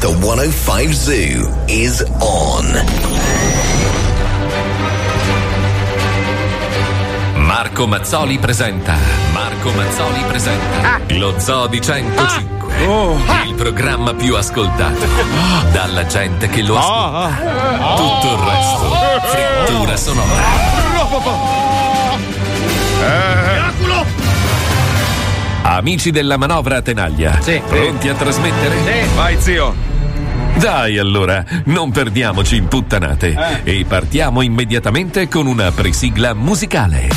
the 105 Zoo is on. Marco Mazzoli presenta. Marco Mazzoli presenta. Lo Zoo di 105. Il programma più ascoltato dalla gente che lo ascolta. Tutto il resto, frittura sonora. Amici della manovra a tenaglia, pronti a trasmettere? Vai, zio. Dai allora, non perdiamoci in puttanate e partiamo immediatamente con una presigla musicale.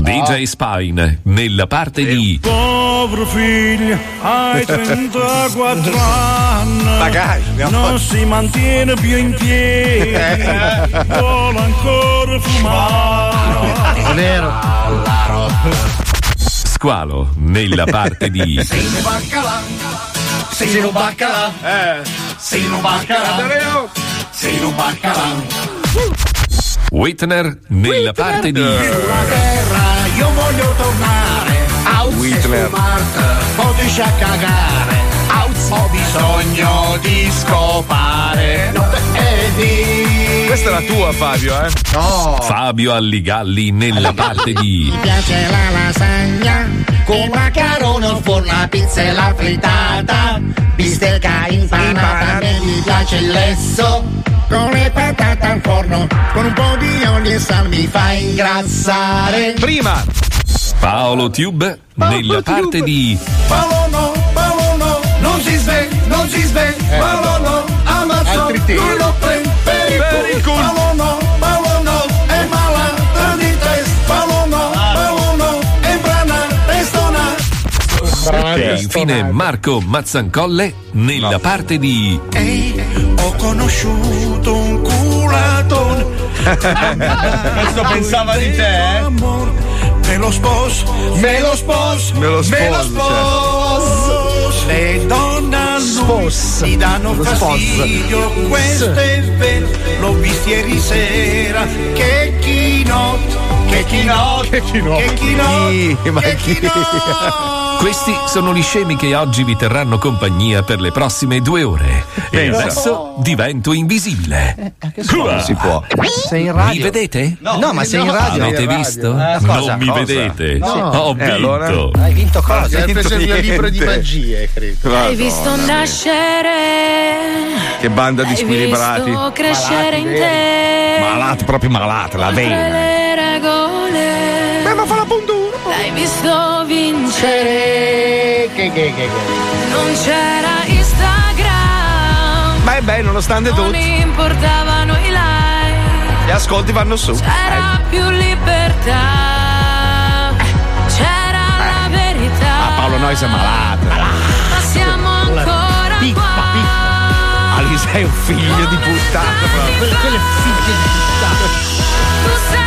DJ Spine nella parte di Povero figlio, hai 34 anni. Magari, Non si mantiene più in piedi. Vuole ancora fumare. È vero. Squalo nella parte di Sino baccalà. Sino baccalà. Sino baccalà. Sino baccalà. Whitner nella parte di Sulla terra io voglio tornare. Out Whitler. su Marte, potesci a cagare. Out ho bisogno di scopare. Notte e di. Questa è la tua, Fabio, eh? Fabio Alligalli nella parte di Mi piace la lasagna con macaroni al forno, la pizza e la frittata, bistecca impanata, a me mi piace il lesso con le patate al forno, con un po' di olio e sal mi fa ingrassare. Prima, Paolo Tube nella parte di Palono, palono, non si sveglia, non si sveglia. Palono, ammazzo, Altri tiri. non lo prende culo. culo. Palono, palono, è malata di testa. Palono, palono, è brana, testona. e infine Marco Mazzancolle nella parte di Ehi, ho conosciuto un culatone. Questo pensava di te, eh? Amor, me lo sposo, me lo sposo, Me lo sposo, sposo. Le donne a Spos. mi danno Lo fastidio, questo è vero. L'ho visto ieri sera, che chinotto, che chinotto, che chinotto, che chinotto, Chi? Ma che chi? chinotto. Questi sono gli scemi che oggi vi terranno compagnia per le prossime due ore. E adesso divento invisibile. Non si può. Sei in Mi radio. vedete? No, ma sei in radio. Avete visto? Eh, non cosa? mi Cosa? vedete. No. Ho Eh, vinto. allora? Hai vinto cosa? Hai vinto preso il mio libro di magie, credo. Hai visto nascere, Che banda di hai squilibrati. visto crescere in te. Malata, proprio malata, la vena. le regole. Eh, ma fa la puntura. Visto vincere. Che, che, che, che. Non c'era Instagram. Ma è bello, nonostante Non tutto. importavano i like. Gli ascolti vanno su. C'era più libertà. C'era la verità. Ah, Paolo Nois è malata. Ma siamo ancora Pippa, qua. Ali, sei un figlio di puttana. Quelle, quelle figlie di puttana.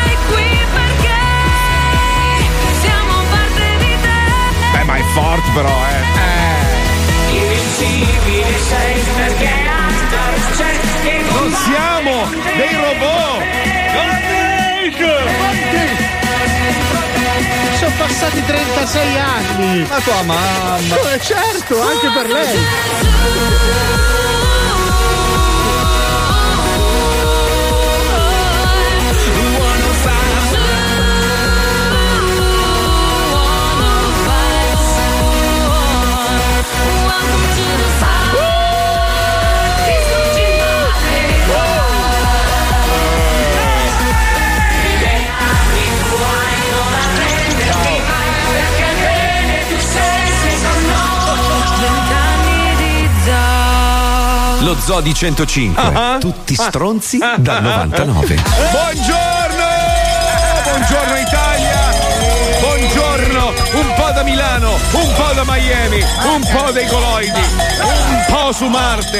Ma è forte però, eh. Invincibile sei perché Non siamo dei robot. Sono passati 36 anni. La tua mamma. Eh, certo, anche per lei. Lo Zoo di 105. Tutti stronzi dal 99. Buongiorno! Buongiorno Italia! Po' da Milano, un po' da Miami, un po' dei coloidi, un po' su Marte,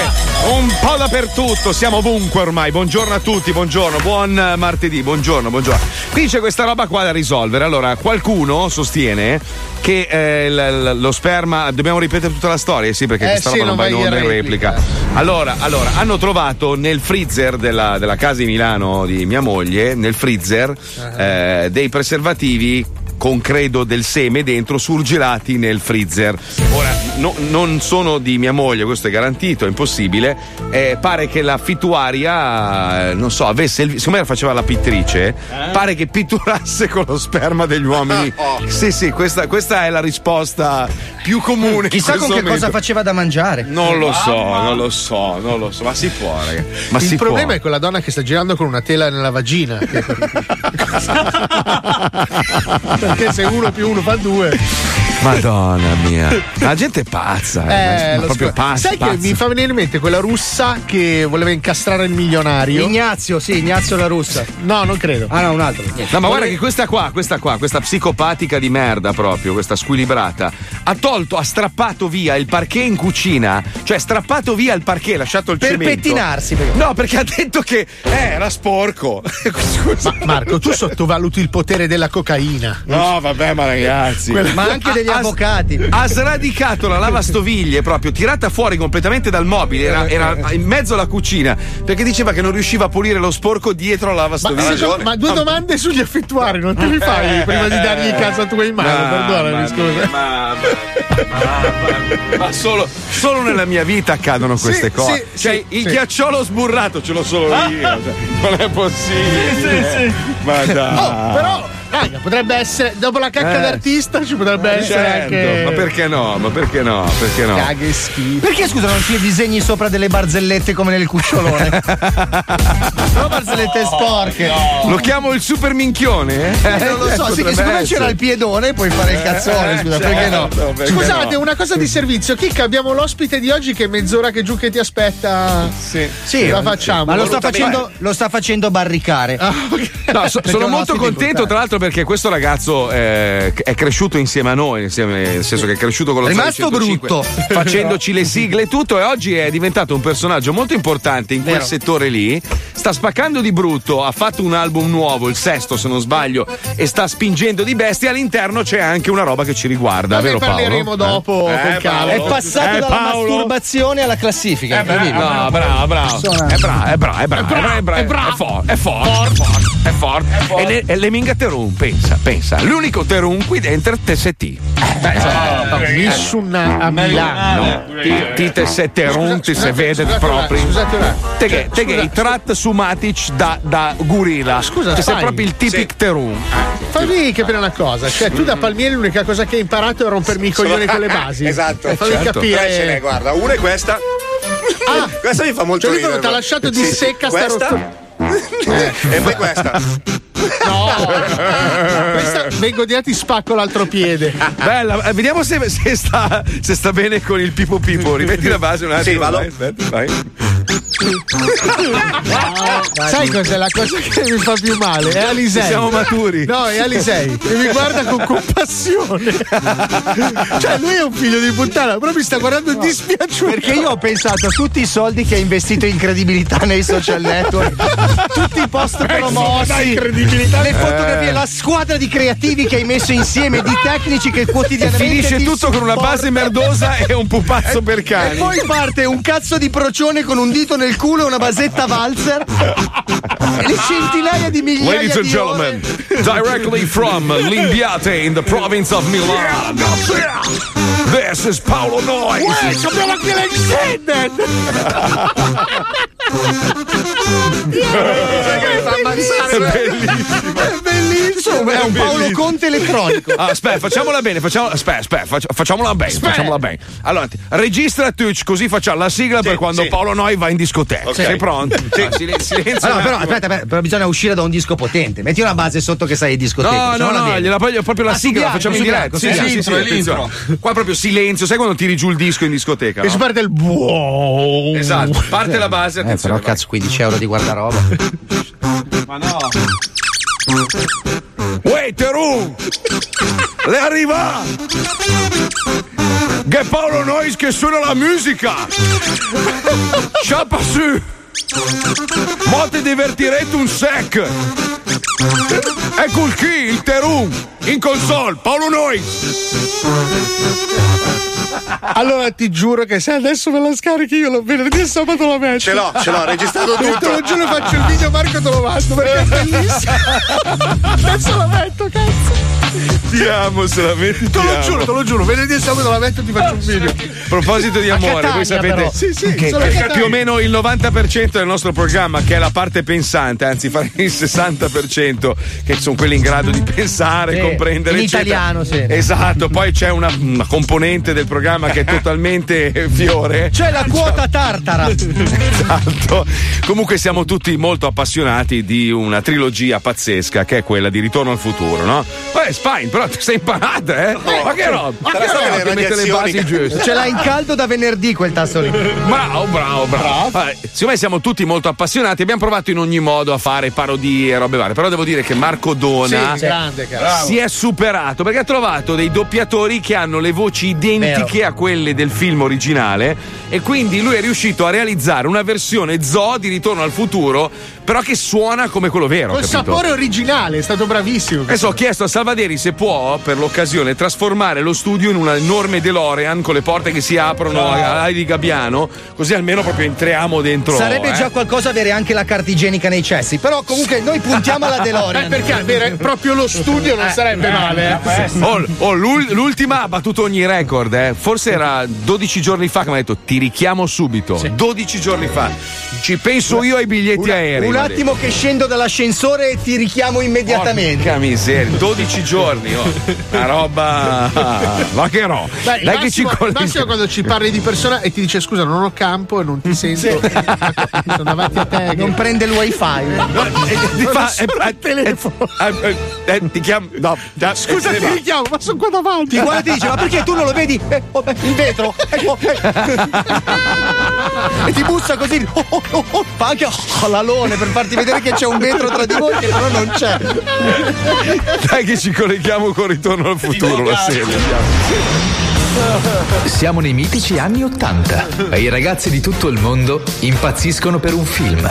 un po' dappertutto, siamo ovunque ormai. Buongiorno a tutti, buongiorno, buon eh, martedì, buongiorno, buongiorno. Qui c'è questa roba qua da risolvere. Allora, qualcuno sostiene che eh, l- l- lo sperma. Dobbiamo ripetere tutta la storia, sì, perché Eh, questa sì, roba non va in onda in replica. Allora, allora, hanno trovato nel freezer della, della casa di Milano di mia moglie, nel freezer, eh, dei preservativi con credo del seme dentro surgelati nel freezer. Ora, no- non sono di mia moglie, questo è garantito, è impossibile. Eh, pare che la fittuaria, eh, non so, avesse il. Siccome la faceva la pittrice, pare che pitturasse con lo sperma degli uomini. Sì, sì, questa, questa è la risposta più comune. Chissà con questo che cosa momento. faceva da mangiare. Non lo so, non lo so, non lo so, ma si può, raga. Ma si Il problema può. è quella donna che sta girando con una tela nella vagina. Perché se uno più uno fa due. Madonna mia, la gente è pazza, eh, ma lo proprio scu- pazza. Sai che pazza. mi fa venire in mente quella russa che voleva incastrare il milionario? Ignazio, sì, Ignazio la russa. No, non credo. Ah no, un altro. niente. No, ma guarda che questa qua, questa qua, questa psicopatica di merda proprio, questa squilibrata, ha tolto, ha strappato via il parquet in cucina, cioè strappato via il parquet, lasciato il Per cemento. pettinarsi. perché- No, perché ha detto che eh, era sporco. Scusa. Ma Marco, tu sottovaluti il potere della cocaina. No, vabbè, ma ragazzi. Ma anche degli Ha- avvocati. Ha sradicato la lavastoviglie proprio, tirata fuori completamente dal mobile, era, era in mezzo alla cucina, perché diceva che non riusciva a pulire lo sporco dietro la Ma, lavastoviglie. secondo- ma due domande sugli affittuari non te li fai Eh, prima di dargli casa tua in mano, Mamma perdonami, mia, scusa. Ma, ma- ma solo, solo nella mia vita accadono queste Sì, cose. sì, cioè, sì, il sì. ghiacciolo sburrato ce l'ho solo io. cioè, non è possibile. Ma dai. Oh, però, raga, potrebbe essere, dopo la cacca Eh. d'artista ci potrebbe essere Certo, anche... ma perché no? Ma perché no? Perché no? Caghe schifo. Perché scusa non ci disegni sopra delle barzellette come nel cucciolone? Sono barzellette sporche. Lo chiamo il super minchione? Eh, non lo so, sì, siccome essere. c'era il piedone puoi fare il cazzone, Eh, scusa, perché no? certo, perché Scusate, no? una cosa di servizio. Chicca, abbiamo l'ospite di oggi che è mezz'ora che giù che ti aspetta. Sì. Sì, la facciamo. Ma lo sta, facendo, lo sta facendo barricare. Ah, ok. No, so- sono molto contento, tra l'altro, perché questo ragazzo eh, è cresciuto insieme a noi, insieme- nel senso che è cresciuto con lo Rimasto Zoe 105, brutto. facendoci le sigle e tutto, e oggi è diventato un personaggio molto importante in quel Vero. settore lì. Sta spaccando di brutto, ha fatto un album nuovo, il sesto se non sbaglio, e sta spingendo di bestia. All'interno c'è anche una roba che ci riguarda, Ma ne vero Paolo? parleremo dopo Eh? con Eh, calma. È Paolo? passato Eh, dalla Paolo? masturbazione alla classifica. Eh, incredibile. no, bravo, bravo. Persona- È bravo, è bravo, è bravo, è bravo, è bravo, è bravo. è forte, è forte, è forte, è forte. E le, e le minga Terun, pensa, pensa. L'unico Terun qui dentro è TST. Nessuna a Milano. Ti te se Terun, ti se vede proprio. scusate un attimo. Te che, te che Scusa, i trat su Matic da, da gorilla. Scusa, Che sei proprio il tipic Terun. Fammi capire una cosa. Cioè, tu da palmieri l'unica cosa che hai imparato è rompermi i coglioni con le basi. Esatto. Eh, Fammi Certo. Tre ce capire. guarda, una è questa. Ah, Questa mi fa molto cioè ridere. proprio ti ha lasciato di Sì, secca sta questa. Rottura. e poi questa. No, questa vengo di là ti spacco l'altro piede. Bella, eh, vediamo se, se sta, se sta bene con il pipo pipo. Rimetti la base un attimo. Sì, vado. vai, aspetta, vai. Sai cos'è la cosa che mi fa più male? È Alisei. Siamo maturi. No, è Alisei. E mi guarda con compassione. cioè, lui è un figlio di puttana, però mi sta guardando dispiaciuto. Perché io ho pensato a tutti i soldi che ha investito in credibilità nei social network, tutti i post promossi, le fotografie, la squadra di creativi che hai messo insieme, di tecnici che E quotidianamente finisce tutto con una base merdosa e un pupazzo per E cani. poi parte un cazzo di procione con un dito nel culo e una basetta valzer. e le centinaia di migliaia Ladies and di gentlemen, ore. directly from Limbiate in the province of Milan. This is Paolo Noyes. Uè, abbiamo anche l'extended! È bellissimo. È bellissimo! È un Paolo Conte elettronico. Ah, aspetta, facciamola bene, facciamo, aspetta, aspetta, faccia- facciamola bene, facciamola bene. Allora, registra Twitch così facciamo la sigla per quando sì. Paolo Noi va in discoteca. Sei pronto? Ah, silen- silenzio. Allora, però, aspetta, aspetta, però bisogna uscire da un disco potente. Metti una base sotto che sai di discoteca. No, no, no, bene. gliela voglio proprio la Ah, sigla, la facciamo in diretta. Sì, sì, sì, attenzione. Qua proprio silenzio, sai quando tiri giù il disco in discoteca? E no? si parte il buon. Esatto, parte la base, Eh, però cazzo, 15 euro di guardaroba. Ma no. Uè, Teru! Le arriva! Che Paolo Nois che suona la musica! Sciappa su! Mo ti divertirete un sec! Ecco il chi, il Teru! In console, Paolo Nois! Allora ti giuro che se adesso me la scarichi io lo venerdì e sabato la metto. Ce l'ho, ce l'ho, registrato Te tutto. lo giuro faccio il video Marco te lo mando perché è bellissimo. adesso la metto, cazzo. Ti amo, se la metti Te lo giuro, te lo giuro, venerdì e sabato la metto e ti faccio un video. A proposito di amore, Catania, voi sapete però. Sì, sì, che Catania. più o meno il 90% del nostro programma, che è la parte pensante, anzi fare il 60%, che sono quelli in grado di pensare, Sì, comprendere. in eccetera. italiano, sì. Esatto, poi c'è una, una componente del programma che è totalmente fiore. C'è la quota tartara. Esatto. Comunque siamo tutti molto appassionati di una trilogia pazzesca che è quella di Ritorno al futuro, no? Beh, Spine, però ti sei imparata, eh? Ma che roba? Ma che roba che mette le basi giuste? Ce l'ha in caldo da venerdì quel tasto lì. Bravo, bravo, bravo. Vabbè, siccome siamo tutti molto appassionati, abbiamo provato in ogni modo a fare parodie e robe varie. Però devo dire che Marco Dona Sì, grande, si è superato perché ha trovato dei doppiatori che hanno le voci identiche a quelle del film originale. E quindi lui è riuscito a realizzare una versione zoo di Ritorno al futuro, però che suona come quello vero. Col capito? sapore originale, è stato bravissimo. Adesso ho chiesto a Salvaderi se può, per l'occasione, trasformare lo studio in una enorme DeLorean con le porte che si aprono a a di Gabbiano, così almeno proprio entriamo dentro. Sarebbe eh. già qualcosa avere anche la carta igienica nei cessi. Però comunque noi puntiamo alla Eh, DeLorean. perché avere proprio lo studio non sarebbe male. eh. Oh, oh, l'ul- l'ultima ha battuto ogni record, eh. forse era 12 giorni fa che mi ha detto ti richiamo subito. 12 giorni fa. Ci penso io ai biglietti aerei. Un attimo che scendo dall'ascensore e ti richiamo immediatamente. Porca miseria, 12 giorni, oh. Una roba. Ma che roba. Dai, il Dai che massimo, ci il colleghiamo. massimo quando ci parli di persona e ti dice scusa non ho campo e non ti sento sono davanti a te Non prende il wifi. Ti fa- al telefono. ti chiamo. No, scusa ti richiamo ma sono qua davanti Ti guarda e ti dice: Ma perché tu non lo vedi? Eh, oh, eh, il vetro. Eh, oh, eh. e ti bussa così. Oh, oh, oh, oh. Fa anche oh, l'alone per farti vedere che c'è un vetro tra di voi che però non c'è. Dai che ci colleghiamo con Ritorno al futuro la sera. Siamo nei mitici anni Ottanta e i ragazzi di tutto il mondo impazziscono per un film.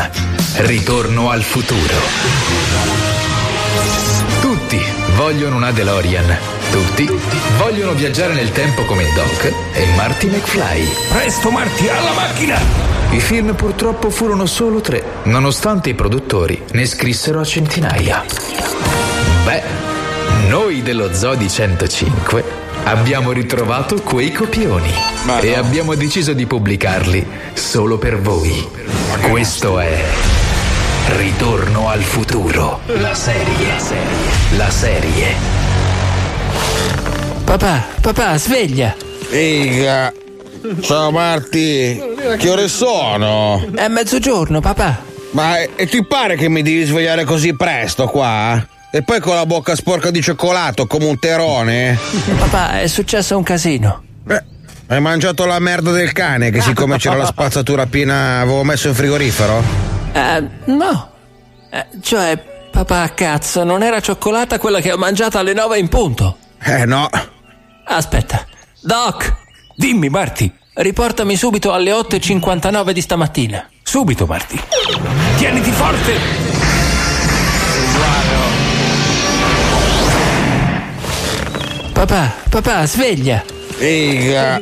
Ritorno al futuro. Tutti vogliono una DeLorean. Tutti vogliono viaggiare nel tempo come Doc e Marty McFly. Presto Marti, alla macchina! I film purtroppo furono solo tre, nonostante i produttori ne scrissero a centinaia. Beh, noi dello Zodi 105 abbiamo ritrovato quei copioni e abbiamo deciso di pubblicarli solo per voi. Questo è Ritorno al futuro. La serie. La serie. Papà, papà, sveglia. Figa. Ciao Marti. Che ore sono? È mezzogiorno, papà. Ma e, ti pare che mi devi svegliare così presto qua? E poi con la bocca sporca di cioccolato come un terone? Papà, è successo un casino. Beh, hai mangiato la merda del cane che siccome c'era la spazzatura piena avevo messo in frigorifero? Eh, no. Eh, cioè, papà, cazzo, non era cioccolata quella che ho mangiato alle nove in punto. Eh no. Aspetta. Doc! Dimmi, Marti. Riportami subito alle 8.59 di stamattina. Subito, Marti. Tieniti forte! Papà, papà, sveglia. Figa.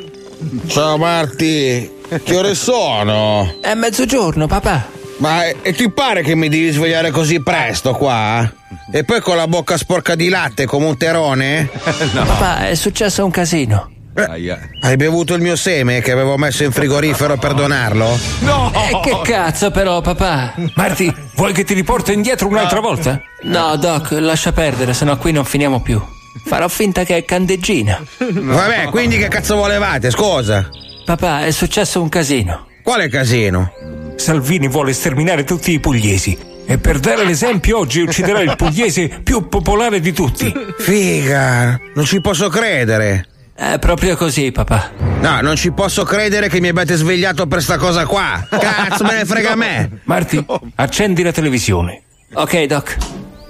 Ciao Marti. Che ore sono? È mezzogiorno, papà. Ma e, ti pare che mi devi svegliare così presto qua? E poi con la bocca sporca di latte come un terone? Papà, è successo un casino. Hai bevuto il mio seme che avevo messo in frigorifero per donarlo? No! E che cazzo però, papà? Marti, vuoi che ti riporto indietro un'altra volta? No, Doc, lascia perdere, sennò qui non finiamo più. Farò finta che è candeggina. Vabbè, quindi che cazzo volevate? Scusa. Papà, è successo un casino. Quale casino? Salvini vuole sterminare tutti i pugliesi. E per dare l'esempio, oggi ucciderà il pugliese più popolare di tutti. Figa, non ci posso credere. È proprio così, papà. No, non ci posso credere che mi abbiate svegliato per sta cosa qua. Cazzo, me ne frega a me. Marti, accendi la televisione. Ok, Doc.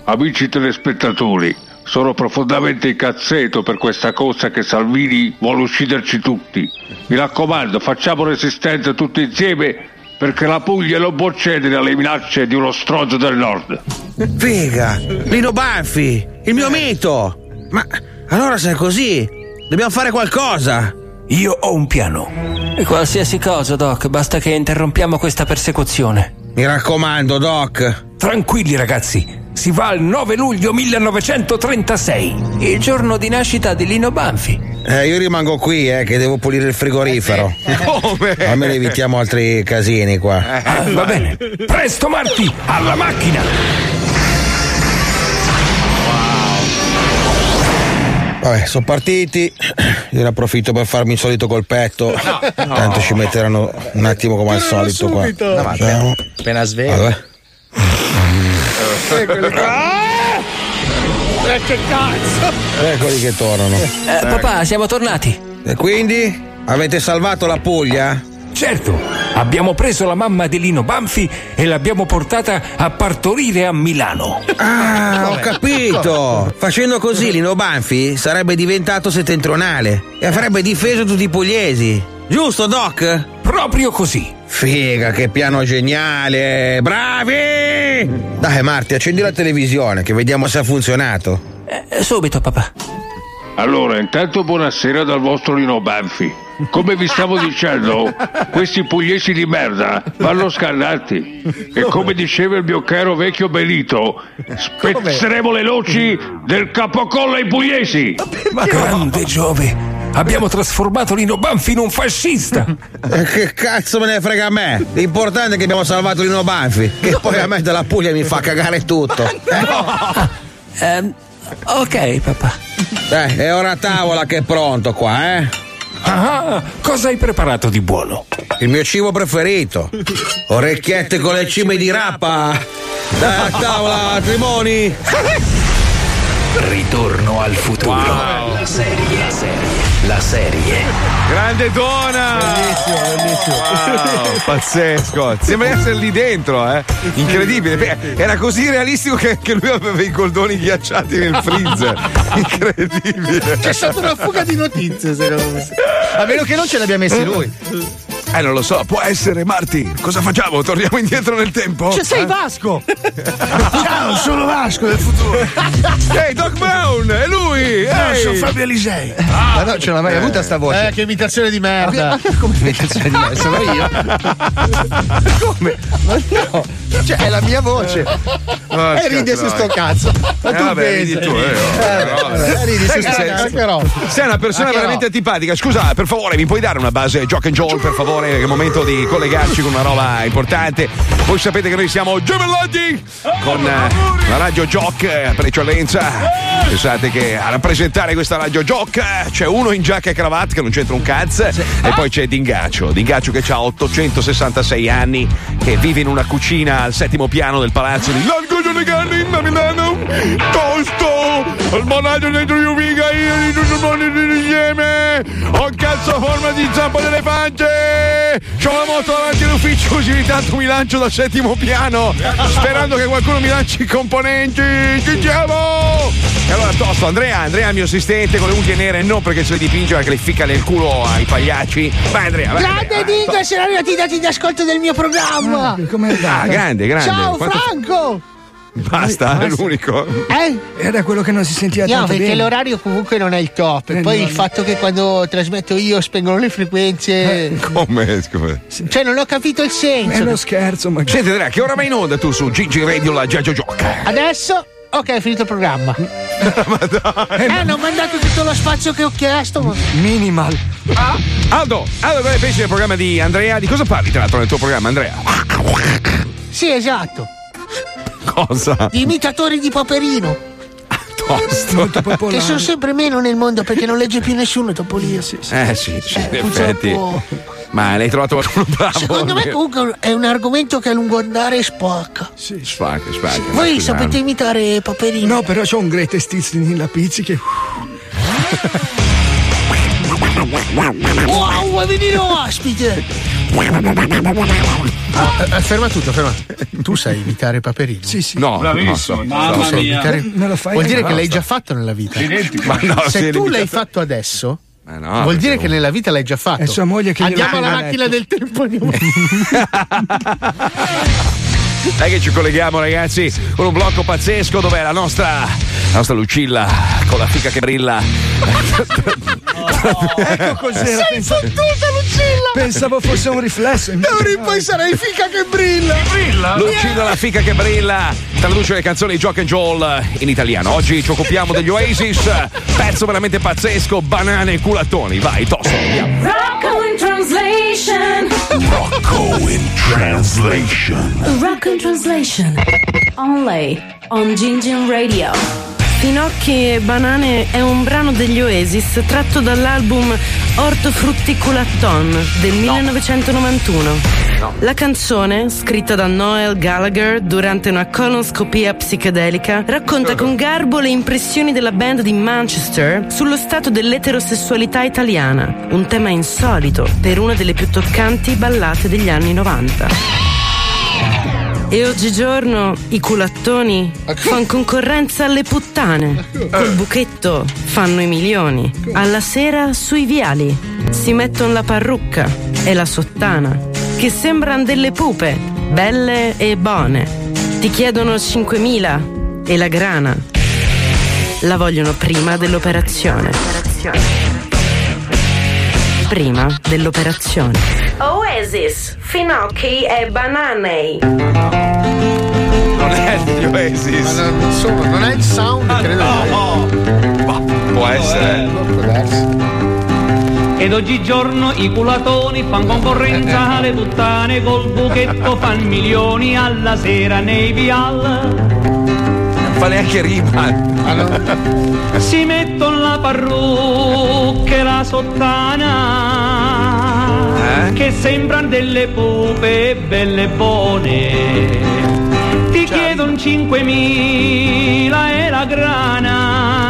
amici telespettatori, sono profondamente incazzato per questa cosa che Salvini vuole ucciderci tutti. Mi raccomando, facciamo resistenza tutti insieme perché la Puglia non può cedere alle minacce di uno stronzo del nord. Figa, Lino Banfi, il mio mito. Ma allora se è così, dobbiamo fare qualcosa. Io ho un piano. E qualsiasi cosa, Doc, basta che interrompiamo questa persecuzione. Mi raccomando, Doc. Tranquilli, ragazzi. Si va al 9 luglio 1936, il giorno di nascita di Lino Banfi. Eh, io rimango qui, eh, che devo pulire il frigorifero. Come? Almeno evitiamo altri casini qua. Ah, va bene. Presto, Marti, alla macchina! Vabbè, sono partiti. Io ne approfitto per farmi il solito colpetto. Tanto ci metteranno un attimo come al solito qua. No, appena, appena sveglia. Vabbè. Eh, che cazzo! Eccoli che tornano. Eh, papà, siamo tornati. E quindi? Avete salvato la Puglia? Certo, abbiamo preso la mamma di Lino Banfi e l'abbiamo portata a partorire a Milano. Ah, ho capito! Facendo così Lino Banfi sarebbe diventato settentrionale e avrebbe difeso tutti i pugliesi. Giusto, Doc? Proprio così. Figa, che piano geniale! Bravi! Dai, Marti, accendi la televisione che vediamo se ha funzionato. Eh, subito, papà. Allora, intanto buonasera dal vostro Lino Banfi. Come vi stavo dicendo, questi pugliesi di merda vanno scannati. E come diceva il mio caro vecchio Benito, spezzeremo le noci del capocollo ai pugliesi. Ma grande Giove, abbiamo trasformato Lino Banfi in un fascista. E che cazzo me ne frega a me? L'importante è che abbiamo salvato Lino Banfi, che poi a me della Puglia mi fa cagare tutto. Ehm, ok, papà. Eh, è ora a tavola che è pronto qua, eh? Ah, cosa hai preparato di buono? Il mio cibo preferito. Orecchiette con le cime di rapa. Dai a tavola, Trimoni. Ritorno al futuro. La serie, la serie, la serie. Grande dona! Bellissimo, bellissimo. Wow, pazzesco. Sembra essere lì dentro, eh. Incredibile. Era così realistico che, che lui aveva i coldoni ghiacciati nel freezer. Incredibile. C'è stata una fuga di notizie, secondo me. A meno che non ce l'abbia messi lui. Eh, non lo so, può essere, Marti. Cosa facciamo? Torniamo indietro nel tempo? Cioè, sei Eh? Vasco! Ciao, sono Vasco del futuro. Ehi, Doc Brown, è lui! Ciao, Ehi. sono Fabio Alisei. Ma no, ce l'ha mai avuta sta voce? Eh, che imitazione di merda. Come imitazione di me? Sono io? Come? Ma no, cioè è la mia voce. Oh, e ride su sto cazzo. Ma Eh, tu vabbè, pensi? ridi tu, eh, oh, Eh, però, eh, ridi su sto sei- cazzo. Sei una persona Anche veramente no. antipatica. Scusa, per favore, mi puoi dare una base Jock and Joel, per favore? Che è il momento di collegarci con una roba importante. Voi sapete che noi siamo gemellati con eh, la radio Jock eh, per eccellenza. Pensate che a rappresentare questa radio Jock eh, c'è uno in giacca e cravatta che non c'entra un cazzo. E poi c'è Dingaccio. Dingaccio che ha 866 anni, che vive in una cucina al settimo piano del palazzo di Largo Giornegani a Milano. Tosto! Il monaggio dentro di umiga io di tutto il mondo insieme! Ho cazzo a forma di zampa C'ho la moto davanti all'ufficio così ogni tanto mi lancio dal settimo piano sperando che qualcuno mi lanci i componenti! Ci siamo! E allora tosto, Andrea, Andrea mio assistente con le unghie nere, non perché se le dipinge, ma che le ficca nel culo ai pagliacci. Vai Andrea, vai! Grande Andrea, Dingo, sono arrivati i dati d'ascolto del mio programma. Come Ah, grande, grande. Ciao Quanto- Franco. Basta, è l'unico. Eh? Era quello che non si sentiva No, tanto perché bene. l'orario comunque non è il top. E Eh, poi il fatto che quando trasmetto io spengono le frequenze. Come? Scusa. Cioè, non ho capito il È senso. uno scherzo, ma. Senti Andrea, che ora vai in onda tu su Gigi Radio la Giagio Gioca? Adesso. Ok, è finito il programma. Eh, hanno mandato tutto lo spazio che ho chiesto. ma- Minimal. Aldo, Aldo, cosa ne pensi del programma di Andrea? Di cosa parli tra l'altro nel tuo programma, Andrea? Sì, esatto. Cosa? Gli imitatori di Paperino. Tosto. Che sono sempre meno nel mondo perché non legge più nessuno Topolino. Eh sì, sì, in purtroppo- effetti. Ma l'hai trovato qualcuno bravo? Secondo me comunque è un argomento che a lungo andare spacca. Spacca, spacca. Voi Scusate. sapete imitare Paperino? No, però c'ho un greatest hits di Nilla Pizzi che. Wow, vuoi venire ospite? Eh, ferma tutto, ferma. Tu sai imitare Paperino? Sì, sì. No, Bravissimo. no, no, Tu no. mia. imitare- Me lo fai Vuol dire che l'hai già fatto nella vita. Identico. Ma no, Se tu l'hai fatto adesso, no, vuol dire non- che nella vita l'hai già fatto. È sua moglie che Andiamo alla macchina del tempo. Dai che ci colleghiamo ragazzi con un blocco pazzesco dove la nostra, la nostra Lucilla con la fica che brilla. Ecco cos'era. Sei fottuta, Lucilla! Pensavo fosse un riflesso. invece D'ora poi sarai fica che brilla! Lucilla la fica che brilla traduce le canzoni di Jock and Joel in italiano. Oggi ci occupiamo degli Oasis, pezzo veramente pazzesco, banane e culatoni. Vai, tosto, andiamo. In translation. Rocco in translation. Rocco in translation. Only on Jinjin Radio. Finocchi e banane è un brano degli Oasis tratto dall'album Ortofrutticulatton del 1991. La canzone, scritta da Noel Gallagher durante una colonoscopia psichedelica, racconta con garbo le impressioni della band di Manchester sullo stato dell'eterosessualità italiana, un tema insolito per una delle più toccanti ballate degli anni 90. E oggigiorno i culattoni fanno concorrenza alle puttane. Col buchetto fanno i milioni. Alla sera sui viali si mettono la parrucca e la sottana, che sembrano delle pupe, belle e buone. Ti chiedono 5.000 e la grana. La vogliono prima dell'operazione. Prima dell'operazione. Oasis, finocchi e banane. Non è degli Oasis. Ma non sono, non è il sound, credo. Può essere. Ed oggigiorno i culatoni fan concorrenza alle puttane col buchetto fan milioni alla sera nei vial. Non fa neanche rima. Si mettono la parrucca e la sottana che sembrano delle pupe belle e buone. Ti chiedono 5.000 e la grana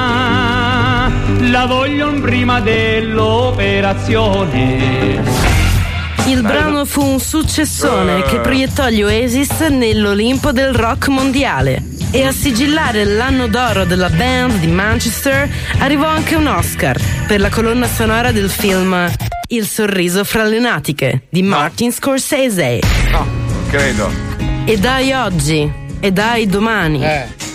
la vogliono prima dell'operazione. Il brano fu un successone che proiettò gli Oasis nell'Olimpo del rock mondiale. E a sigillare l'anno d'oro della band di Manchester arrivò anche un Oscar per la colonna sonora del film Il sorriso fra le natiche di Martin Scorsese. No, credo. E dai oggi, e dai domani.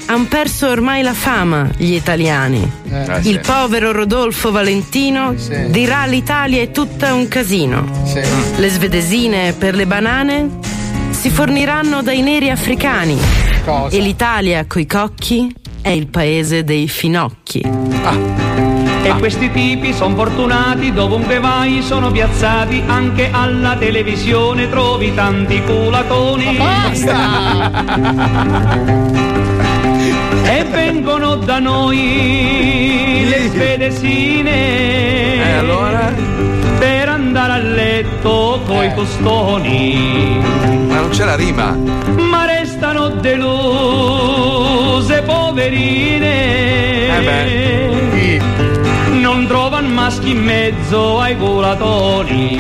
Han perso ormai la fama gli italiani. Eh, Il sì. povero Rodolfo Valentino dirà l'Italia è tutta un casino. Le svedesine per le banane si forniranno dai neri africani. E l'Italia coi cocchi è il paese dei finocchi. E questi tipi sono fortunati, dovunque vai sono piazzati, anche alla televisione trovi tanti culatoni. e vengono da noi le svedesine. E allora? Per andare a letto coi costoni. Ma non c'è la rima. Ma restano deluse, poverine. Eh Non trovano maschi in mezzo ai culatoni.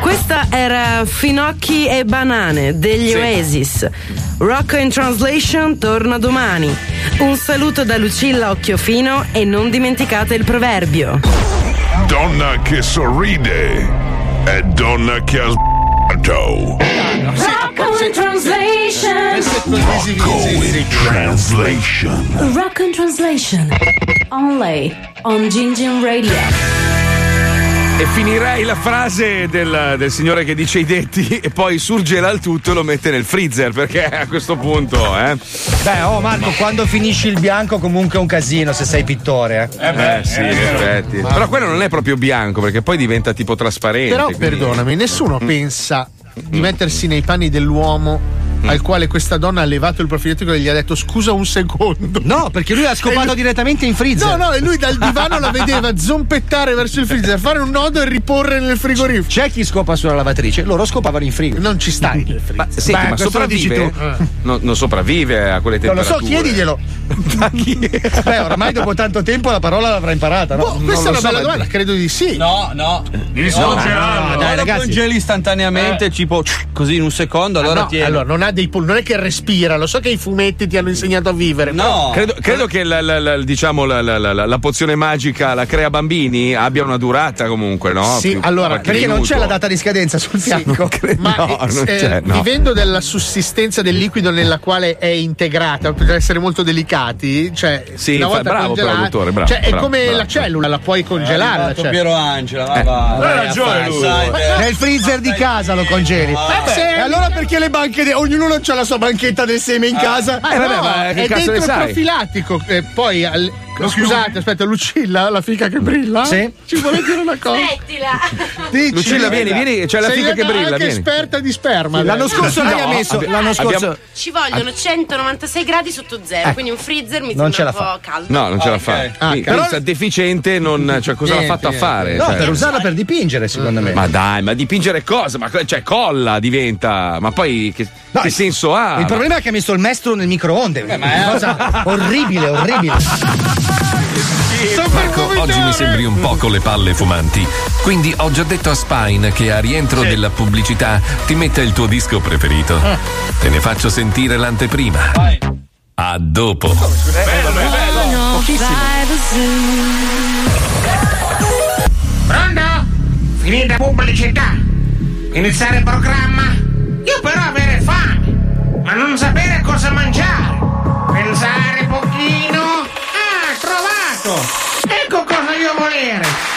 Questa era Finocchi e banane degli Oasis. Rock in Translation torna domani. Un saluto da Lucilla Occhiofino e non dimenticate il proverbio. Donna che sorride è donna che ha sbagliato. Rocco in translation. Rocco in translation. Rocco in translation. Only on Gingin Radio. E finirei la frase del, del signore che dice i detti e poi surgela il tutto e lo mette nel freezer perché a questo punto, eh. Beh, oh Marco, quando finisci il bianco comunque è un casino se sei pittore. Eh, Eh, sì, in effetti. Però quello non è proprio bianco perché poi diventa tipo trasparente. Però quindi- perdonami, nessuno pensa di mettersi nei panni dell'uomo al quale questa donna ha levato il profilettico e gli ha detto scusa un secondo. No, perché lui l'ha scopato lui- direttamente in freezer. No, no, e lui dal divano la vedeva zompettare verso il freezer, fare un nodo e riporre nel frigorifero. C'è chi scopa sulla lavatrice, loro scopavano in frigo. Non ci stai nel. Ma, senti, Beh, ma sopravvive? tu. No, non sopravvive a quelle Non lo temperature. so, chiediglielo. Beh, oramai dopo tanto tempo la parola l'avrà imparata, no? Boh, questa è una bella domanda, credo di sì. No, no. Devi solo no, congelarlo. no, Dai, lo ragazzi. congeli istantaneamente, tipo così in un secondo, allora Ah, no, tieni. allora, non ha dei pul- non è che respira, lo so che i fumetti ti hanno insegnato a vivere. No. Credo, credo che la, la- la- diciamo, la, la- la- la pozione magica, la crea bambini, abbia una durata comunque, no? Sì, Più- allora, Perché non minuto. c'è la data di scadenza sul fianco. Ma No, eh, non eh, c'è, no. vivendo della sussistenza del liquido nella quale è integrata, per essere molto delicati, cioè Sì, una fa- volta bravo, congelata- però, dottore, bravo, cioè, è bravo, come bravo. la cellula, la puoi congelare. la Fatto cellula. Piero Angela, Eh. va. Ha vai ragione lui. Nel freezer di casa lo congeli. Eh, se- E allora perché le banche, de- ognuno non c'ha la sua banchetta del seme in casa? Ah, Eh, vabbè, no, ma che è cazzo ne dentro sai? profilattico. E poi al- scusate, aspetta, Lucilla, la fica che brilla? Sì. Ci vuole dire una cosa? Dici, Lucilla, vieni, vieni, c'è la Sei fica che brilla, anche vieni. esperta di sperma. L'anno scorso lei No, ha messo. abbi- L'anno scorso. abbiamo- Ci vogliono 196 gradi sotto zero, quindi un freezer mi non sembra ce la un fa. po' caldo. No, non ce la fa. Ah, Quindi, però- deficiente, non, cioè, cosa l'ha Niente, fatto a fare? No, Cioè, per usarla per dipingere, secondo me. Ma dai, ma dipingere cosa? Ma cioè, colla diventa. Ma poi che, No, che il- senso ha? Il problema è che ha messo il mestro nel microonde. ma è- Una cosa orribile, orribile. Marco, oggi mi sembri un po' con le palle fumanti. Quindi ho già detto a Spine che a rientro della pubblicità ti metta il tuo disco preferito. Te ne faccio sentire l'anteprima. A dopo. Pronto? Finita pubblicità. Iniziare il programma? Io però avere fame, ma non sapere cosa mangiare. Pensare cosa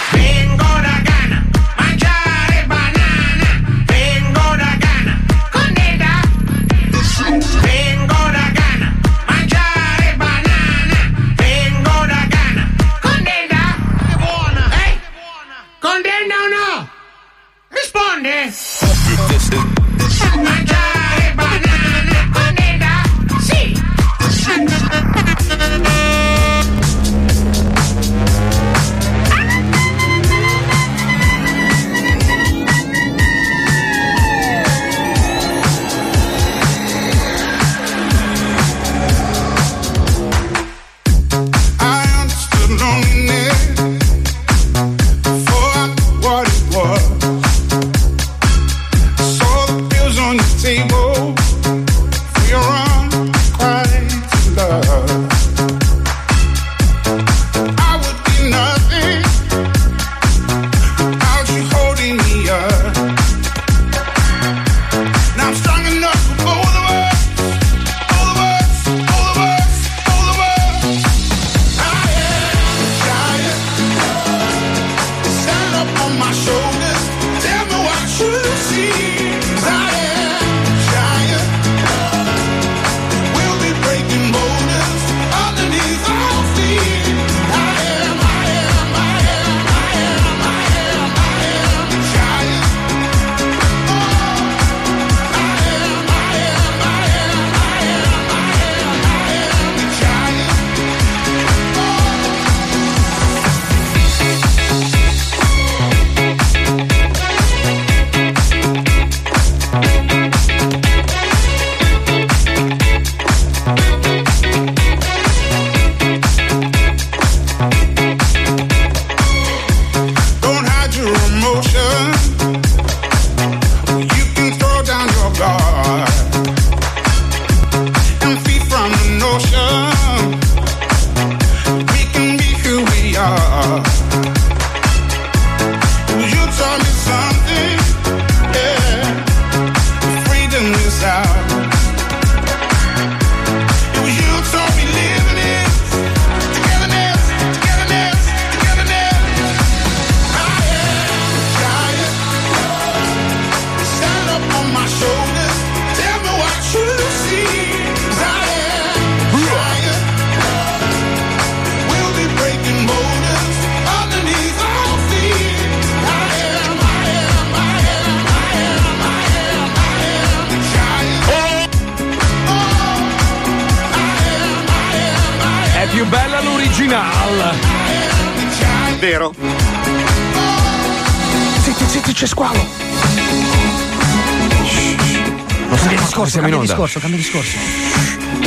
onda. cambia discorso.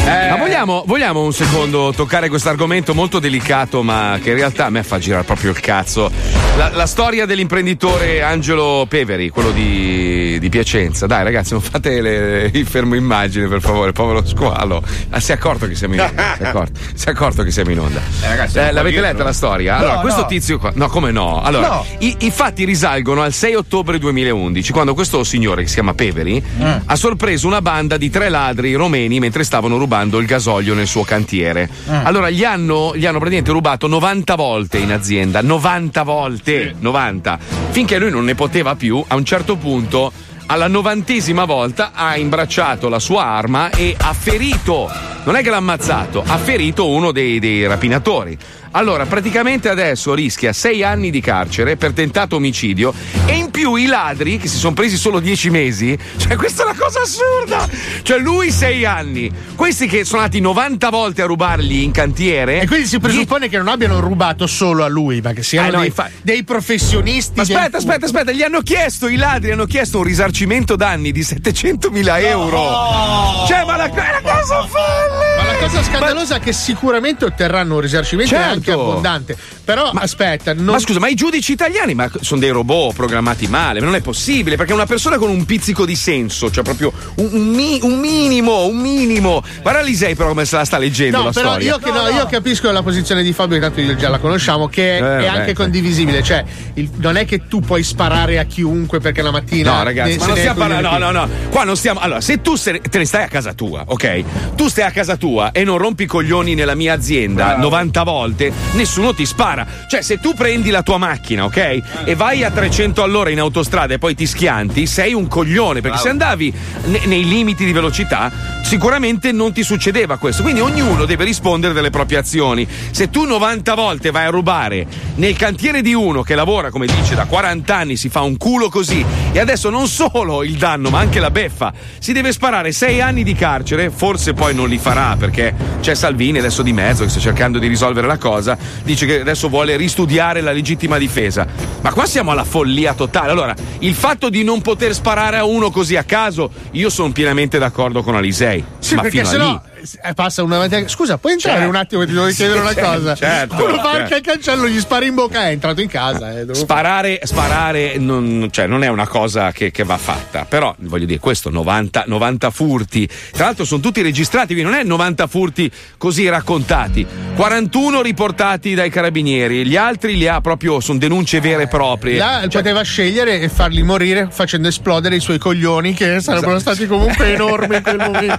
Ma vogliamo, vogliamo un secondo toccare questo argomento molto delicato, ma che in realtà a me fa girare proprio il cazzo. La, la storia dell'imprenditore Angelo Peveri, quello di, di Piacenza. Dai, ragazzi, non fate le- il fermo immagine, per favore, povero squalo. Ah, si è accorto che siamo in onda. Si è accorto, si è accorto che siamo in onda. ragazzi, Eh, un po' l'avete letta la storia? No, Allora, questo no. tizio qua. No, come no? Allora, No. I, i fatti risalgono al 6 ottobre 2011, quando questo signore che si chiama Peveri Mm. ha sorpreso una banda di tre ladri romeni mentre stavano rubando il gasolio nel suo cantiere. Mm. Allora, gli hanno, gli hanno praticamente rubato 90 volte in azienda, 90 volte, 90, finché lui non ne poteva più. A un certo punto. Alla novantesima volta ha imbracciato la sua arma e ha ferito, non è che l'ha ammazzato, ha ferito uno dei, dei rapinatori. Allora, praticamente adesso rischia sei anni di carcere per tentato omicidio e in più i ladri, che si sono presi solo dieci mesi, cioè questa è una cosa assurda! Cioè lui sei anni, questi che sono andati 90 volte a rubargli in cantiere. E quindi si presuppone che non abbiano rubato solo a lui, ma che siano no, dei, infa- dei professionisti. Ma aspetta, aspetta, aspetta, gli hanno chiesto, i ladri hanno chiesto un risarcimento danni di 700.000 euro. Cioè, ma la, una cosa folle! Ma la cosa scandalosa è che sicuramente otterranno un risarcimento Certo. Anche abbondante. Però aspetta, non... Ma scusa, ma i giudici italiani ma sono dei robot programmati male, ma non è possibile, perché una persona con un pizzico di senso, cioè proprio un, un mi- un minimo, un minimo. Guarda Lisei però come se la sta leggendo No, la però storia. io, che no, io capisco la posizione di Fabio, tanto io già la conosciamo, che Eh, è vabbè, anche condivisibile. Cioè, il- non è che tu puoi sparare a chiunque perché la mattina. No, ragazzi, ne- ma non stiamo parlando. No, no, no. Qua non stiamo. Allora, se tu se- te ne stai a casa tua, ok? Tu stai a casa tua e non rompi i coglioni nella mia azienda 90 volte, nessuno ti spara. Cioè, se tu prendi la tua macchina, ok? E vai a 300 all'ora in autostrada e poi ti schianti, sei un coglione. Perché se andavi ne- nei limiti di velocità, sicuramente non ti succedeva questo. Quindi ognuno deve rispondere delle proprie azioni. Se tu 90 volte vai a rubare nel cantiere di uno che lavora, come dice, da 40 anni, si fa un culo così, e adesso non solo il danno, ma anche la beffa, si deve sparare 6 anni di carcere, forse poi non li farà perché c'è Salvini adesso di mezzo che sta cercando di risolvere la cosa, dice che adesso vuole ristudiare la legittima difesa. Ma qua siamo alla follia totale. Allora, il fatto di non poter sparare a uno così a caso, io sono pienamente d'accordo con Alisei. Sì, ma perché fino a sennò lì. eh, passa una avanti- Scusa, puoi entrare Certo. un attimo che ti devo chiedere una Certo, cosa? certo, Uno certo. il cancello, gli spari in bocca, è entrato in casa. eh, Sparare, sparare non, cioè, non è una cosa che, che va fatta, però voglio dire, questo 90, 90 furti, tra l'altro sono tutti registrati, quindi non è 90 furti così raccontati, 41 riportati dai carabinieri, gli altri li ha proprio, sono denunce vere e proprie. Là Cioè, poteva scegliere e farli morire facendo esplodere i suoi coglioni, che sarebbero Esatto. stati comunque enormi in quel momento.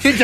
Che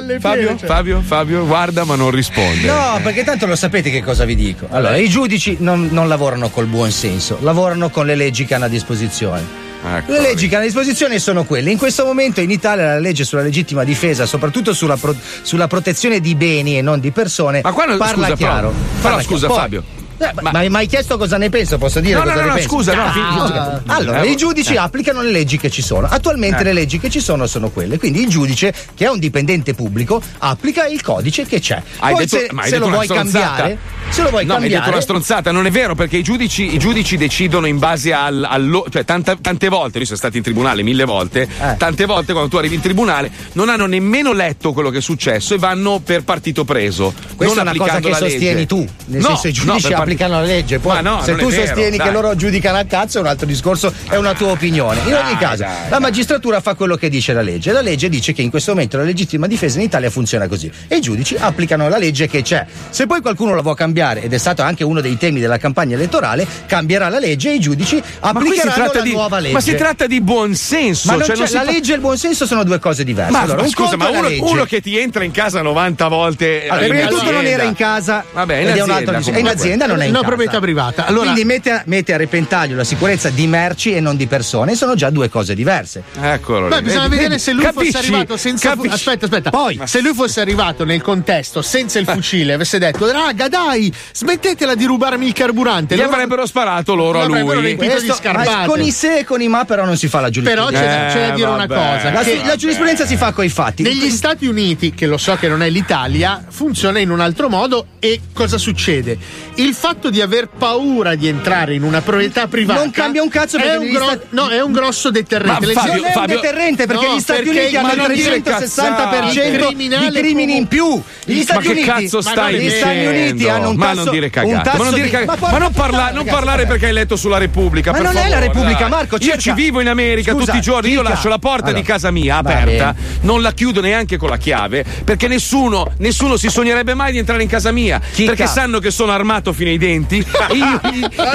Fabio, Fabio, cioè. Fabio, Fabio, guarda ma non risponde. No, perché tanto lo sapete che cosa vi dico. Allora, i giudici non, non lavorano col buon senso, lavorano con le leggi che hanno a disposizione. Ecco. Le leggi che hanno a disposizione sono quelle. In questo momento in Italia la legge sulla legittima difesa, soprattutto sulla, pro- sulla protezione di beni e non di persone, Ma qua non- parla scusa, però- chiaro. però Parla scusa, chiaro. Poi- Fabio. Eh, ma, hai chiesto cosa ne penso? Posso dire No, cosa no, ne no, penso? scusa, no, Ah, fi- allora, i giudici eh. applicano le leggi che ci sono. Attualmente Eh. le leggi che ci sono sono quelle. Quindi il giudice, che è un dipendente pubblico, applica il codice che c'è. Hai Poi detto- se, ma hai se lo vuoi stronzata. cambiare, se lo vuoi no, mi hai cambiare. detto una stronzata, non è vero perché i giudici, i giudici decidono in base al, allo- cioè tanta- tante volte, noi siamo stati in tribunale mille volte, Eh. tante volte quando tu arrivi in tribunale non hanno nemmeno letto quello che è successo e vanno per partito preso. Questa non è una cosa che sostieni legge. tu, nel No, senso i no, giudici par- applicano la legge. Poi no, se tu vero, sostieni che dai. loro giudicano a cazzo è un altro discorso, è una tua opinione. In ogni Dai, caso, dai, la magistratura fa quello che dice la legge. La legge dice che in questo momento la legittima difesa in Italia funziona così e i giudici applicano la legge che c'è. Se poi qualcuno la vuole cambiare, ed è stato anche uno dei temi della campagna elettorale, cambierà la legge e i giudici applicheranno la di, nuova legge. ma si tratta di buon senso. Ma cioè la fa- legge e il buonsenso sono due cose diverse. Ma, allora, ma un scusa, ma uno, uno che ti entra in casa 90 volte. Allora, prima di tutto non azienda. era in casa Vabbè, in ed è un azienda, altro discorso. È in azienda, non è in No, casa. proprietà privata. Allora- Quindi mette a, mette a repentaglio la sicurezza di merci e non di persone, sono già due cose diverse. Eccolo. Beh, bisogna Vedi, vedere vedi, se lui capisci? fosse arrivato senza fu- aspetta, aspetta. Poi, se lui fosse arrivato nel contesto senza il fucile, avesse detto: Raga, dai, smettetela di rubarmi il carburante. Gli Loro- avrebbero sparato loro a lui. Questo- con i se e con i ma però non si fa la giurisprudenza. Però c'è, da- c'è da dire una cosa: La, che- la giurisprudenza si fa coi fatti. Negli Stati Uniti, che lo so che non è l'Italia, funziona in un altro modo e cosa succede? Il fatto di aver paura di entrare in una proprietà privata Non cambia un cazzo è un, gro- Stati- no, è un grosso deterrente. Ma Fabio, Non è un Fabio- deterrente, perché gli Stati Uniti ma hanno il non dire 360% cazzate. di crimini in più. Gli ma Stati che Uniti, cazzo ma stai gli Stati dicendo? Uniti hanno un ma tasso, non dire un cagate. tasso Ma non, dire di- cagate. ma Ma porca non, parla- puttana, non ragazzi, parlare perché hai letto sulla Repubblica. Ma per non è la favore, Repubblica, dai. Marco, Io cerca- ci vivo in America Scusa, tutti i giorni. Io lascio la porta Allora, di casa mia aperta, non la chiudo neanche con la chiave perché nessuno, nessuno si sognerebbe mai di entrare in casa mia perché sanno che sono armato fino ai denti. e io,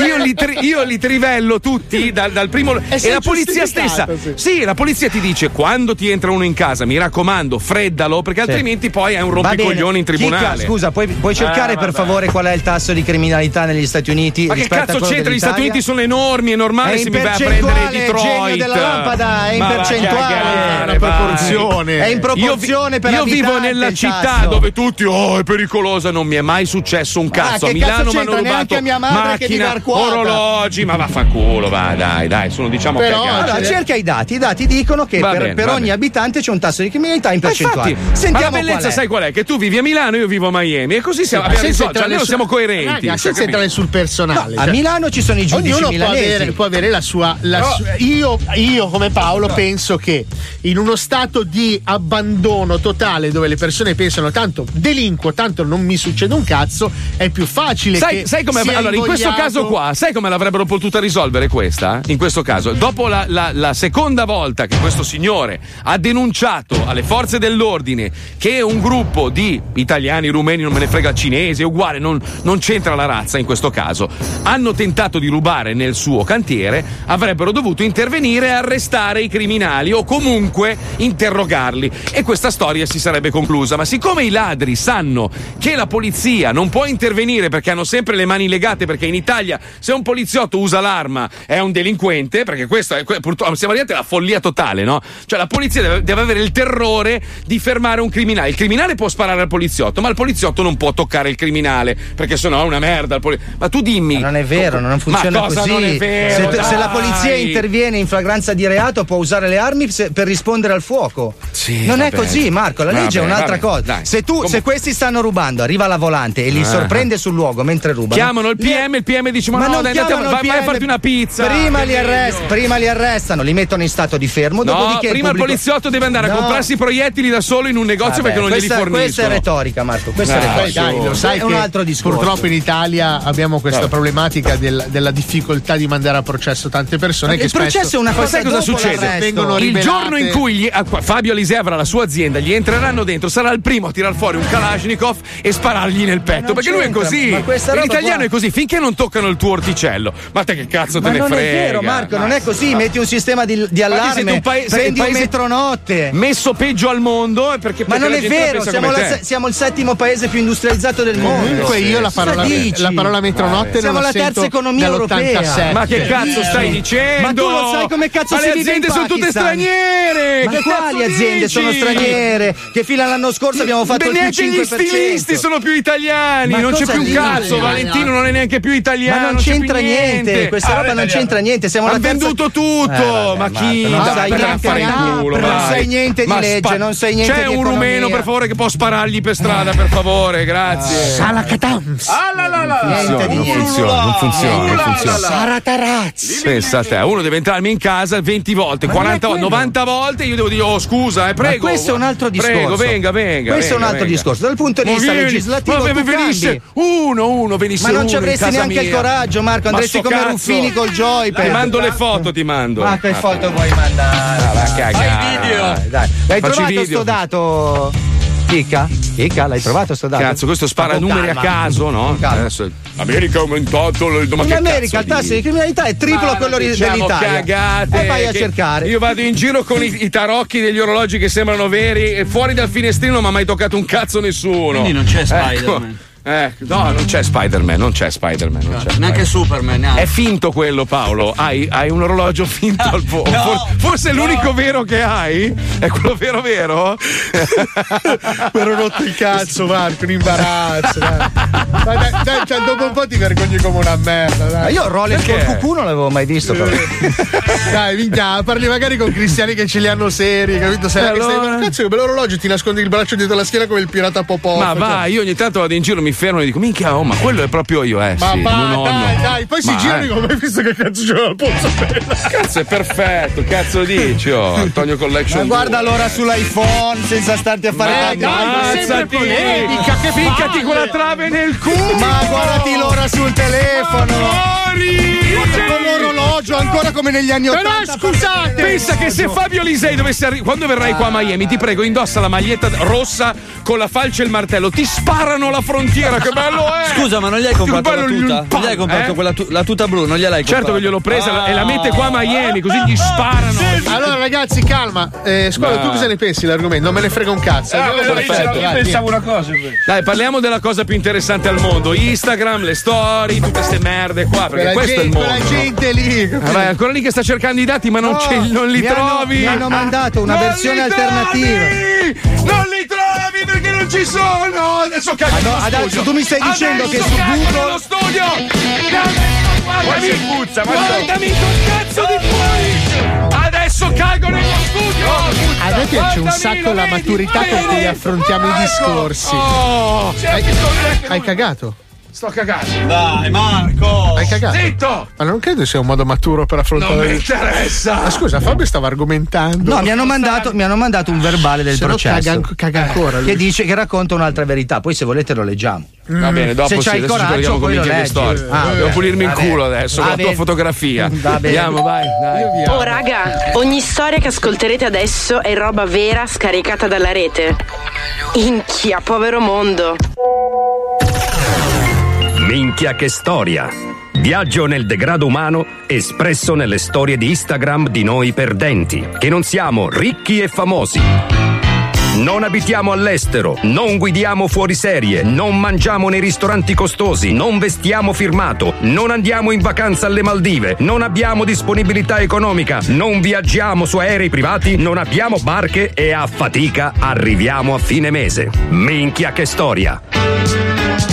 io- li, tri- io li trivello tutti dal, dal primo. E, sei la polizia stessa. giustificato, Sì. la polizia ti dice quando ti entra uno in casa, mi raccomando, freddalo perché altrimenti poi hai un rompicoglioni in tribunale. Chica, scusa, puoi, puoi cercare Eh, per favore qual è il tasso di criminalità negli Stati Uniti? Ma che cazzo c'entra? Gli Stati? Uniti sono enormi, è normale È se mi vai a prendere Detroit. genio della lampada, è in Ma percentuale, è proporzione. È in proporzione io, per Io vivo nella città dove tutti, oh, è pericolosa, non mi è mai successo un cazzo. Ah, a cazzo Milano mi hanno rubato Neanche a mia madre che a macchina, Arquata. orologi, ma vaffanculo, va, dai, dai, sono diciamo Però cagate. allora, cerca i dati. I dati dicono che Va per, bene, per va ogni bene. abitante c'è un tasso di criminalità in Ma percentuale. infatti, ma Sentiamo la bellezza qual è. sai qual è? Che tu vivi a Milano, io vivo a Miami e così siamo, abbiamo senza risolto, cioè, entrare almeno su- siamo coerenti. Raga, cioè, senza capito? entrare sul personale. No, a cioè, Milano ci sono i giudici Ognuno può milanesi. avere, può avere la sua. la Però- sua- io, io, come Paolo, penso che in uno stato di abbandono totale dove le persone pensano tanto delinquo, tanto non mi succede un cazzo, è più facile Sai, che. Sai come sia allora, in questo caso qua, sai come l'avrebbero potuta risolvere questa? In questo caso, dopo la, la- la seconda volta che questo signore ha denunciato alle forze dell'ordine che un gruppo di italiani, rumeni, non me ne frega, cinesi, è uguale, non, non c'entra la razza in questo caso, hanno tentato di rubare nel suo cantiere, avrebbero dovuto intervenire e arrestare i criminali o comunque interrogarli e questa storia si sarebbe conclusa. Ma siccome i ladri sanno che la polizia non può intervenire perché hanno sempre le mani legate, perché in Italia se un poliziotto usa l'arma è un delinquente, perché questo è purtroppo siamo arrivati alla follia totale, no? Cioè la polizia deve, deve avere il terrore di fermare un criminale. Il criminale può sparare al poliziotto, ma il poliziotto non può toccare il criminale, perché sennò è una merda. ma tu dimmi. Ma non è vero, non funziona così. non è vero? se, se la polizia interviene in flagranza di reato, può usare le armi se- per rispondere al fuoco. Sì, non è vabbè. così, Marco. La legge è Vabbè, un'altra vabbè, cosa. Se tu, se questi stanno rubando, arriva la volante e li Ah. sorprende sul luogo mentre rubano. Chiamano il PM, il PM dice: Ma, no, non dai, andate a- chiamano il vai, vai a farti una pizza. Prima li, arrest- prima li arrestano, li mettono in stato di fermo. No, dopodiché prima il pubblico- poliziotto deve andare a No. comprarsi i proiettili da solo in un negozio Vabbè, perché non glieli questa, forniscono. questa è retorica, Marco. Questa Ah, è retorica. Dai, lo sai è che un altro discorso. purtroppo in Italia abbiamo questa problematica del- della difficoltà di mandare a processo tante persone Il che spesso processo è una Ma cosa sai cosa succede? Il giorno in cui gli- ah, Fabio Alisei avrà la sua azienda, gli entreranno dentro, sarà il primo a tirar fuori un Kalashnikov e sparargli nel petto. Perché lui è così. ma questa roba L'italiano qua- è così, finché non toccano il tuo orticello. Ma te che cazzo te Ma ne non frega? è vero, Marco, non è così. Ma- Metti un sistema di, di allarme, siete un paese- prendi il paese- un metronotte. Messo peggio al mondo è perché Ma perché non è vero, siamo, la te. siamo il settimo paese più industrializzato del mondo. Comunque io la parola, la parola metronotte Siamo non la la terza economia europea. dall'87. Ma che cazzo stai dicendo? Ma tu lo sai come cazzo Ma si le vive aziende in sono tutte straniere! Ma quali aziende sono straniere? Che fino all'anno scorso abbiamo fatto il più neanche gli 5%. stilisti sono più italiani, non c'è più un cazzo. Valentino non è neanche più italiano. Ma non c'entra più niente, questa roba non c'entra niente. Siamo Ha la terza- venduto tutto, Eh, vabbè, ma chi? Non Dai, niente, fare in no, culo, non sai niente di legge, non sai niente C'è un rumeno, per favore, che può sparargli per strada, per favore, grazie. Sala Catams. Niente di non niente. funziona, non funziona, non funziona. Sara Tarazzi. Pensa a te, uno deve entrarmi in casa 20 volte, Ma non è 40 volte, quello. 90 volte, io devo dire, oh scusa, eh, prego. Ma questo è un altro discorso. Prego, venga, venga. Questo è un venga, altro venga. discorso. Dal punto di vista vieni, legislativo, ma tu venisse cambi. uno, uno, venisse Ma non ci avresti neanche il mia. coraggio, Marco. Ma Andresti come cazzo. Ruffini col joypad. Ti mando le foto, ti mando. Ma che Ah, foto vuoi mandare? va a cagare. Fai video. Dai, dai. L'hai Facci trovato video. sto dato? Chicca? Chicca, l'hai trovato sto dato? Cazzo, questo spara numeri a calma. caso, no? Adesso America ha aumentato il ma In America il tasso di criminalità è triplo Ma quello diciamo dell'Italia. Cagate, e vai a cercare. Io vado in giro con i, i tarocchi degli orologi che sembrano veri e fuori dal finestrino non mi ha mai toccato un cazzo nessuno. Quindi non c'è Ecco. Spider-Man. Eh, no, non c'è Spider-Man, non c'è Spider-Man. Non c'è Neanche Superman, neanche. È finto quello, Paolo. Hai, hai un orologio finto al volo. For- forse è l'unico vero che hai? È quello vero vero? Mi ero rotto il cazzo, Marco, un imbarazzo. Dai, Ma dai, dai, cioè, dopo un po' ti vergogni come una merda. Dai. Ma io Rolex col cucù non l'avevo mai visto. Però. Dai, minchia, parli magari con cristiani che ce li hanno seri, capito? Sai Eh, che stai- allora? Cazzo, che bell'orologio, ti nascondi il braccio dietro la schiena come il pirata Popò. Ma va, io ogni tanto vado in giro, mi fermo e dico, minchia, oh, ma quello è proprio io, eh. Ma sì, va, mio nonno. dai, dai, poi si Ma, girano eh. e dicono, ma hai visto che cazzo c'è la pozzatella? Cazzo, è perfetto, cazzo dici, oh, Antonio Collection. Ma guarda 2. l'ora sull'iPhone senza starti a fare tanti- dai, ma sempre polemica, che ficcati con la trave nel culo! Ma guardati l'ora sul telefono! Guarda, Con l'orologio ancora come negli anni Però 80. scusate! Pensa che se Fabio Lisei dovesse arrivare. Quando verrai qua a Miami, ti prego, indossa la maglietta rossa con la falce e il martello. Ti sparano alla frontiera, che bello è! Scusa, ma non gli hai comprato la tuta? Non gli hai comprato eh? quella tu- la tuta blu, non gliel'hai comprata? Certo che gliel'ho presa e la mette qua a Miami, così gli sparano. Allora, ragazzi, calma. Eh, scuola, Ma- tu cosa ne pensi dell'argomento? Non me ne frega un cazzo. Ah, io perfetto, pensavo- io una cosa invece. Dai, parliamo della cosa più interessante al mondo: Instagram, le storie, tutte queste merde qua. Perché Quella questo è il mondo. Quella gente lì. Vai, ancora lì che sta cercando i dati, ma non, No, ce- non li mi hanno- trovi. mi hanno mandato una Non versione li alternativa. trovi! Non li trovi perché non ci sono! Adesso cago Ah, no, adesso studio. tu mi stai dicendo Adesso che su Google- nello studio! Guardami, si puzza, ma guardami con cazzo di fuori! Adesso cago nello studio! A me piace un sacco lo la maturità Lo con cui affrontiamo i discorsi. Oh, Hai, hai cagato? Sto cagando. Dai, Marco! Hai cagato? Zitto! Ma non credo sia un modo maturo per affrontare. Non mi interessa! Ma scusa, Fabio stava argomentando. No, mi hanno, mandato, mi hanno mandato un verbale del Se processo. caga, caga ancora. lui. Che dice che racconta un'altra verità. Poi, se volete, lo leggiamo. Va bene, dopo Se sì, c'hai ci coraggio, poi lo leggi. storia. Ah, Devo vabbè. pulirmi il culo adesso con la tua fotografia. Va bene. Andiamo, vai, dai. Oh raga, ogni storia che ascolterete adesso è roba vera scaricata dalla rete. Inchia, povero mondo. Minchia che storia! Viaggio nel degrado umano espresso nelle storie di Instagram di noi perdenti, che non siamo ricchi e famosi. Non abitiamo all'estero, non guidiamo fuori serie, non mangiamo nei ristoranti costosi, non vestiamo firmato, non andiamo in vacanza alle Maldive, non abbiamo disponibilità economica, non viaggiamo su aerei privati, non abbiamo barche e a fatica arriviamo a fine mese. Minchia che storia!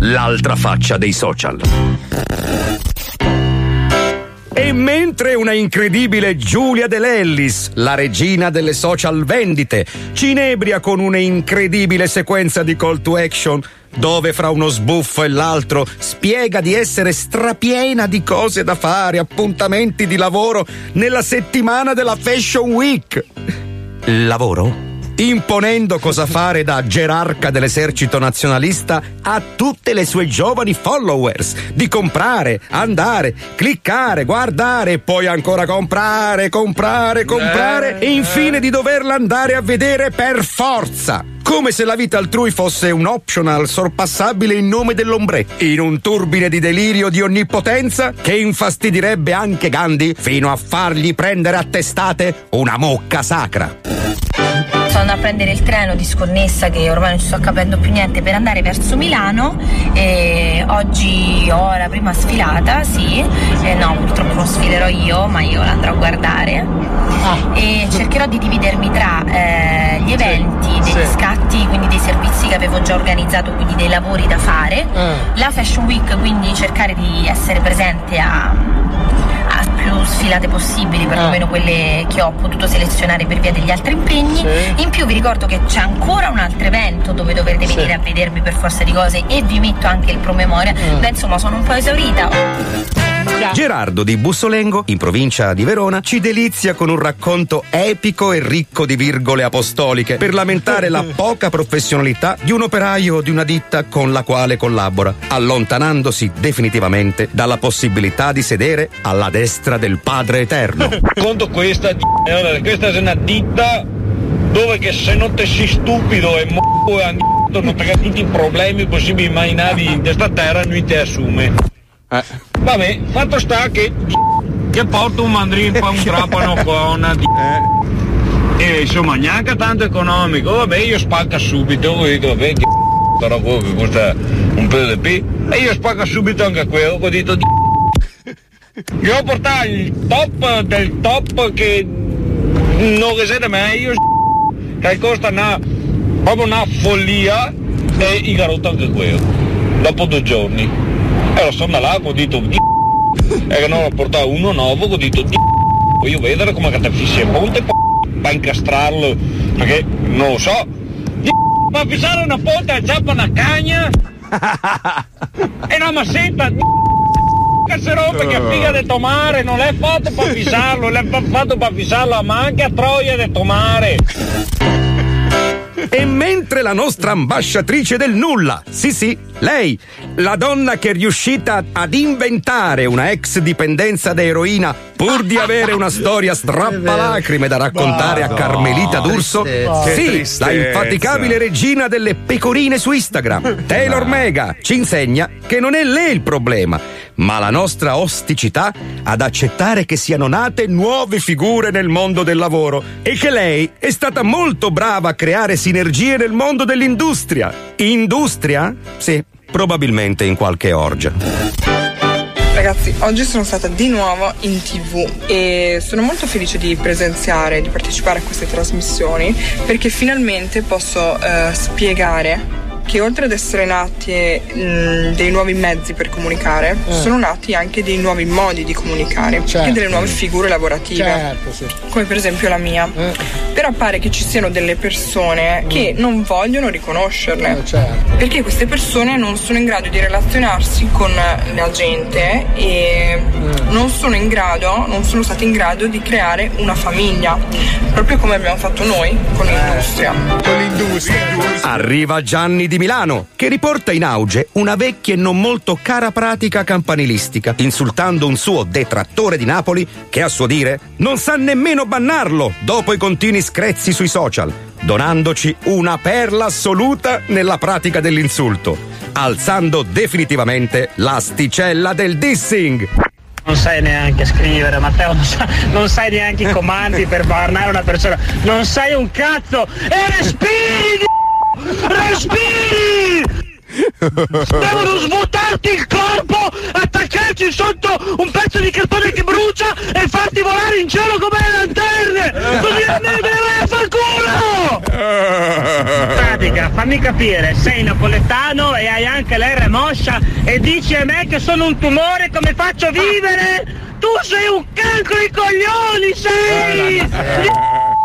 L'altra faccia dei social. E mentre una incredibile Giulia De Lellis, la regina delle social vendite, ci inebria con un'incredibile sequenza di call to action, dove fra uno sbuffo e l'altro spiega di essere strapiena di cose da fare, appuntamenti di lavoro nella settimana della Fashion Week. Lavoro? Imponendo cosa fare da gerarca dell'esercito nazionalista a tutte le sue giovani followers di comprare, andare, cliccare, guardare e poi ancora comprare, comprare, comprare e infine di doverla andare a vedere per forza. Come se la vita altrui fosse un optional sorpassabile in nome dell'ombretto, in un turbine di delirio di onnipotenza che infastidirebbe anche Gandhi fino a fargli prendere a testate una mocca sacra. Sono andata a prendere il treno disconnessa che ormai non ci sto capendo più niente per andare verso Milano e oggi ho la prima sfilata, sì, e no purtroppo non sfilerò io ma io la andrò a guardare. E cercherò di dividermi tra eh, gli eventi, degli scatti, quindi dei servizi che avevo già organizzato, quindi dei lavori da fare, la Fashion Week, quindi cercare di essere presente a a più sfilate possibili, perlomeno quelle che ho potuto selezionare per via degli altri impegni. In più vi ricordo che c'è ancora un altro evento dove dovrete venire a vedermi per forza di cose e vi metto anche il promemoria. Beh, insomma, sono un po' esaurita. Gerardo di Bussolengo, in provincia di Verona, ci delizia con un racconto epico e ricco di virgole apostoliche per lamentare la poca professionalità di un operaio di una ditta con la quale collabora, allontanandosi definitivamente dalla possibilità di sedere alla destra del Padre Eterno. Conto questa, allora, questa è una ditta dove che se non te sei stupido e mo' e anghetto, non te tutti i problemi possibili immaginabili di questa terra, lui ti assume. Vabbè, fatto sta che che porta un mandrino qua un trapano qua una di... e insomma neanche tanto economico, vabbè io spacca subito, dico vabbè che però quello che costa un pelo di P e io spacco subito anche quello, ho detto di io portare il top del top che non che siete meglio che costa una, proprio una follia e i garotto anche quello dopo due giorni e lo sono là ho detto di e che non ho portato uno nuovo ho detto di voglio vedere come che ti fissi il ponte per incastrarlo perché non lo so. Di ma fissare una ponte e zappa una cagna? E una massetta? Di che si rompe che figa di tomare non l'è fatto per fissarlo l'è fa- fatto per fissarlo ma anche a troia di tomare. E mentre la nostra ambasciatrice del nulla, sì sì, lei, la donna che è riuscita ad inventare una ex dipendenza da eroina pur di avere una storia strappalacrime da raccontare a Carmelita D'Urso, sì, la infaticabile regina delle pecorine su Instagram, Taylor Mega, ci insegna che non è lei il problema, ma la nostra osticità ad accettare che siano nate nuove figure nel mondo del lavoro e che lei è stata molto brava a creare sinergie nel mondo dell'industria. Industria? Sì, probabilmente in qualche orgia. Ragazzi, oggi sono stata di nuovo in tv e sono molto felice di presenziare, di partecipare a queste trasmissioni perché finalmente posso eh, spiegare che oltre ad essere nati mh, dei nuovi mezzi per comunicare, Eh. sono nati anche dei nuovi modi di comunicare Certo. e delle nuove figure lavorative. Certo, sì. Come per esempio la mia. Però pare che ci siano delle persone che non vogliono riconoscerle. Perché queste persone non sono in grado di relazionarsi con la gente e non sono in grado, non sono stati in grado di creare una famiglia. Proprio come abbiamo fatto noi con l'industria. Con l'industria. Arriva Gianni di Milano, che riporta in auge una vecchia e non molto cara pratica campanilistica, insultando un suo detrattore di Napoli che, a suo dire, non sa nemmeno bannarlo dopo i continui screzzi sui social, donandoci una perla assoluta nella pratica dell'insulto, alzando definitivamente l'asticella del dissing. Non sai neanche scrivere, Matteo, non, sa- non sai neanche i comandi per bannare una persona, non sai un cazzo e respiri! Respiri! Devono svuotarti il corpo, attaccarci sotto un pezzo di cartone che brucia e farti volare in cielo come le lanterne! Così ne vai a far culo! Pratica, fammi capire, sei napoletano e hai anche l'R moscia e dici a me che sono un tumore, come faccio a vivere? Tu sei un cancro ai coglioni, sei!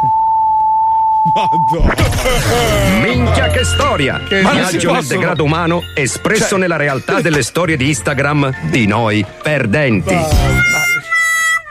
Minchia che storia! Che Viaggio nel degrado umano espresso Cioè- nella realtà delle storie di Instagram di noi perdenti.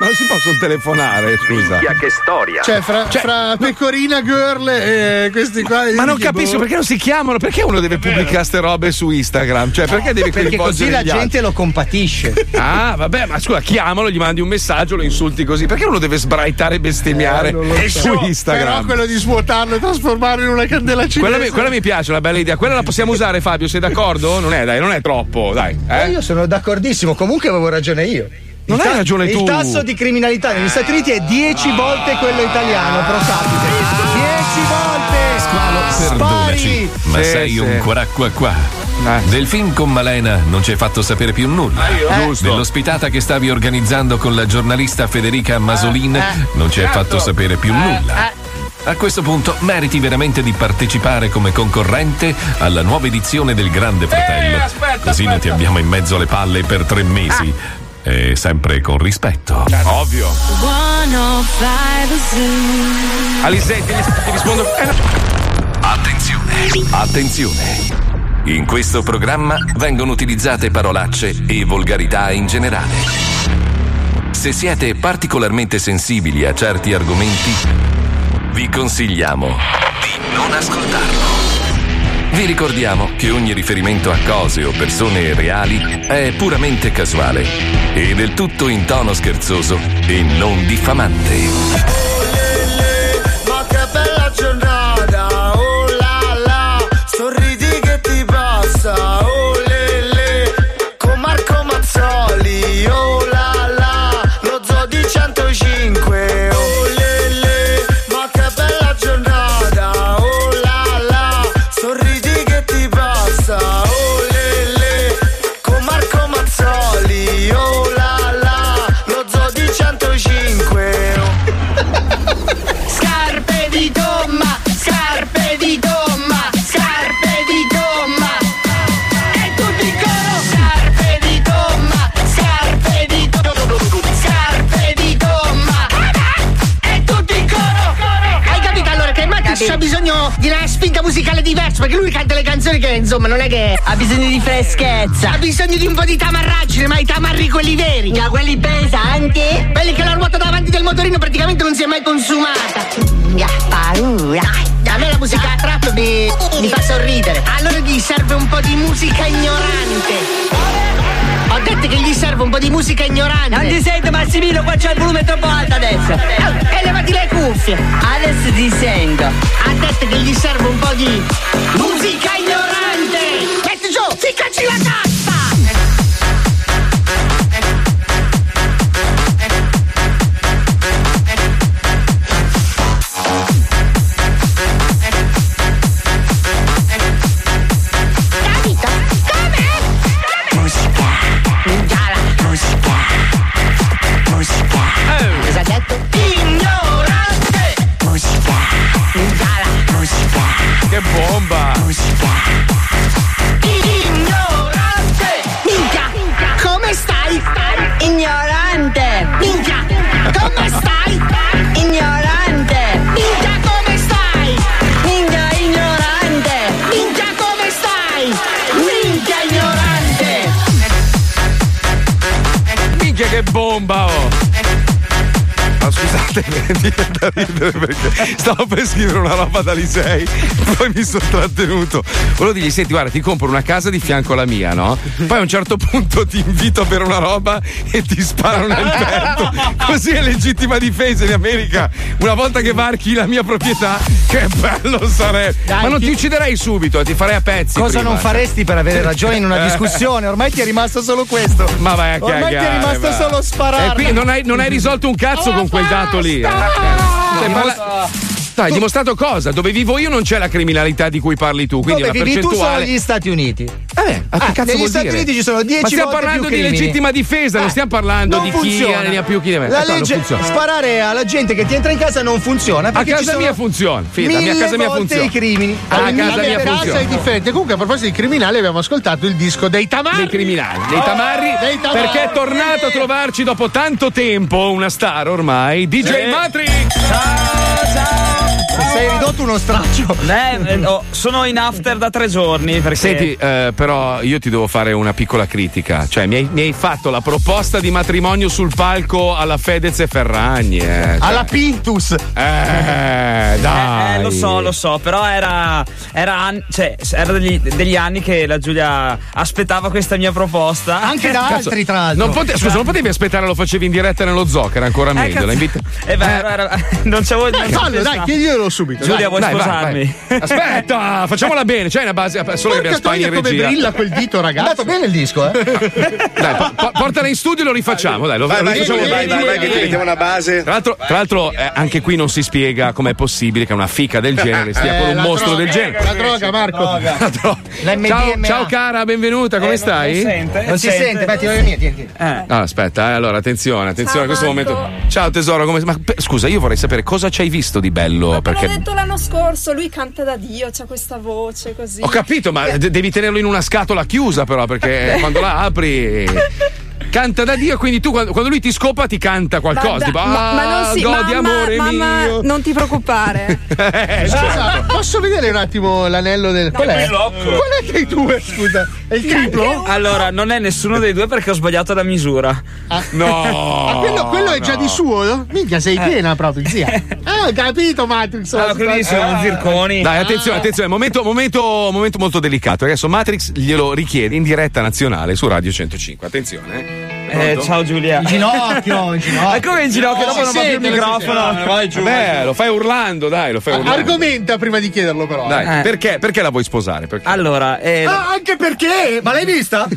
Ma non si possono telefonare, scusa. che storia! Cioè, fra, fra Pecorina Girl e questi qua. Ma non che capisco boh. perché non si chiamano, perché uno deve pubblicare ste robe su Instagram? Cioè, perché deve Perché così la gli altri? gente lo compatisce. Ah, vabbè, ma scusa, chiamalo, gli mandi un messaggio, lo insulti così. Perché uno deve sbraitare e bestemmiare Eh, non lo su so. Instagram? Però quello di svuotarlo e trasformarlo in una candela cinese. Quella mi, quella mi piace, una bella idea. Quella la possiamo usare, Fabio, sei d'accordo? Non è, dai, non è troppo, dai. Eh, Eh? io sono d'accordissimo, comunque avevo ragione io. Non Il hai ragione il tu. tasso di criminalità negli Stati Uniti è 10 volte quello italiano pro capite. 10 volte! Perdonaci, Spari! ma Sì, sei sì. un qua qua qua. Del film con Malena non ci hai fatto sapere più nulla. Eh. Giusto. Dell'ospitata che stavi organizzando con la giornalista Federica Masolin non ci hai certo. fatto sapere più nulla. A questo punto meriti veramente di partecipare come concorrente alla nuova edizione del Grande Fratello. Così non ti abbiamo in mezzo alle palle per tre mesi. E sempre con rispetto. Ovvio. 105 Alisei, ti, ti rispondo. Eh. Attenzione, attenzione. In questo programma vengono utilizzate parolacce e volgarità in generale. Se siete particolarmente sensibili a certi argomenti, vi consigliamo di non ascoltarlo. Vi ricordiamo che ogni riferimento a cose o persone reali è puramente casuale e del tutto in tono scherzoso e non diffamante. Di una spinta musicale diversa perché lui canta le canzoni che insomma non è che. Ha bisogno di freschezza. Ha bisogno di un po' di tamarraggine, ma i tamarri quelli veri. Ma quelli pesanti? Quelli che la ruota davanti del motorino praticamente non si è mai consumata. Paura. A me la musica trap mi, mi fa sorridere. Allora gli serve un po' di musica ignorante. Ho detto che gli serve un po' di musica ignorante. Non ti sento Massimino, qua c'è il volume troppo alto adesso. Eh, E levati le cuffie. Adesso ti sento. Ha detto che gli serve un po' di musica ignorante. Metti giù, ficcaci la tasta. Viene da ridere perché stavo per scrivere una roba da Lisei, poi mi sono trattenuto. Volevo dirgli, senti, guarda, ti compro una casa di fianco alla mia, no? Poi a un certo punto ti invito a bere una roba e ti sparano nel petto. Così è legittima difesa in America. Una volta che varchi la mia proprietà, che bello sarebbe. Ma non ti ucciderei subito, ti farei a pezzi. Cosa prima. non faresti per avere ragione in una discussione? Ormai ti è rimasto solo questo. Ma vai a Ormai cagare. ti è rimasto va. solo sparare. E qui non hai, non hai risolto un cazzo con quel dato lì. eh. Stai parla- Dai, hai dimostrato cosa? Dove vivo io non c'è la criminalità di cui parli tu, quindi Dove la vivi tu sono percentuale. gli Stati Uniti. Eh, ma che Ah, cazzo negli vuol Stati dire? Uniti ci sono 10 Ma stiamo volte parlando più di legittima difesa, non stiamo parlando Non di funziona. chi ne ha più chi ne meno. La Eh, legge funziona. sparare alla gente che ti entra in casa non funziona. A casa sono mia funziona. Fida, a casa mia volte funziona. i crimini. A casa mia Vabbè, casa funziona. è differente. Comunque, a proposito di criminali, abbiamo ascoltato il disco dei Tamarri. Dei criminali, dei tamarri, Dei tamarri. perché è tornato a trovarci dopo tanto tempo una star ormai, DJ Sì. Matrix. Ciao, ciao. Sei ridotto uno straccio. Eh, eh, oh, sono in after da tre giorni. Perché... Senti, eh, però io ti devo fare una piccola critica. Cioè, mi hai, mi hai fatto la proposta di matrimonio sul palco alla Fedez e Ferragni. eh. Cioè, Alla Pintus. Eh, dai. Eh, lo so, lo so, però era, era, an- cioè, era degli, degli anni che la Giulia aspettava questa mia proposta. Anche da Cazzo, altri, tra l'altro. Non pote- scusa, non potevi aspettare, lo facevi in diretta nello zoo, che era ancora meglio. cazzo. La invita- È vero, era- non c'avevo Dai, fallo, dai, chiediglielo subito. Giulia, dai. vuoi Dai, vai, sposarmi? vai. Aspetta, facciamola bene. C'è una base, solo che abbiamo Porca Spagna in regia. Brilla quel dito, È ragazzi. andato bene il disco, eh? Dai, po- po- portala in studio e lo rifacciamo. Dai, lo, Vai, lo vai, rifacciamo vai, vai, vai, che ti mettiamo una base. Tra l'altro, tra l'altro, eh, anche qui non si spiega com'è possibile che una fica del genere stia Eh, con un mostro droga, del genere. La droga, Marco. La droga. La Ciao, ciao cara, benvenuta, come Eh, stai? Non, sente? Non si sente, vai, tira le mie, tieni. Eh. Ah, aspetta, eh, allora attenzione, attenzione a questo Marco. momento. Ciao tesoro, come... ma per- scusa, io vorrei sapere cosa ci hai visto di bello. perché L'ho detto l'anno scorso, lui canta da Dio, c'ha questa voce così. ho capito, ma de- devi tenerlo in una scatola chiusa, però, perché quando la apri. Canta da Dio, quindi tu quando, quando lui ti scopa ti canta qualcosa. Guarda, tipo, ma, ma non "Ah, si, godi mamma, amore mamma, mio. non ti preoccupare. Eh, Scusa, posso vedere un attimo l'anello del. Qual è? Qual è dei due? Scusa, è il triplo? Allora, non è nessuno dei due perché ho sbagliato la misura. No! Ah, quello, quello è già no. di suo? no? Minchia, sei piena proprio, zia. Ah, ho capito, Matrix. Allora, quelli sono zirconi. Dai, attenzione, attenzione, momento, momento, momento molto delicato. Adesso Matrix glielo richiede in diretta nazionale su Radio 105. Attenzione. Eh. Ciao Giulia. In ginocchio, in ginocchio. Ma come in ginocchio? No, Dopo non va più il microfono. Vai giù. Beh, lo fai urlando, dai, lo fai urlando. Argomenta prima di chiederlo, però. Dai, Eh. perché, perché la vuoi sposare? Perché? Allora, eh, Ah, anche perché? Ma l'hai vista?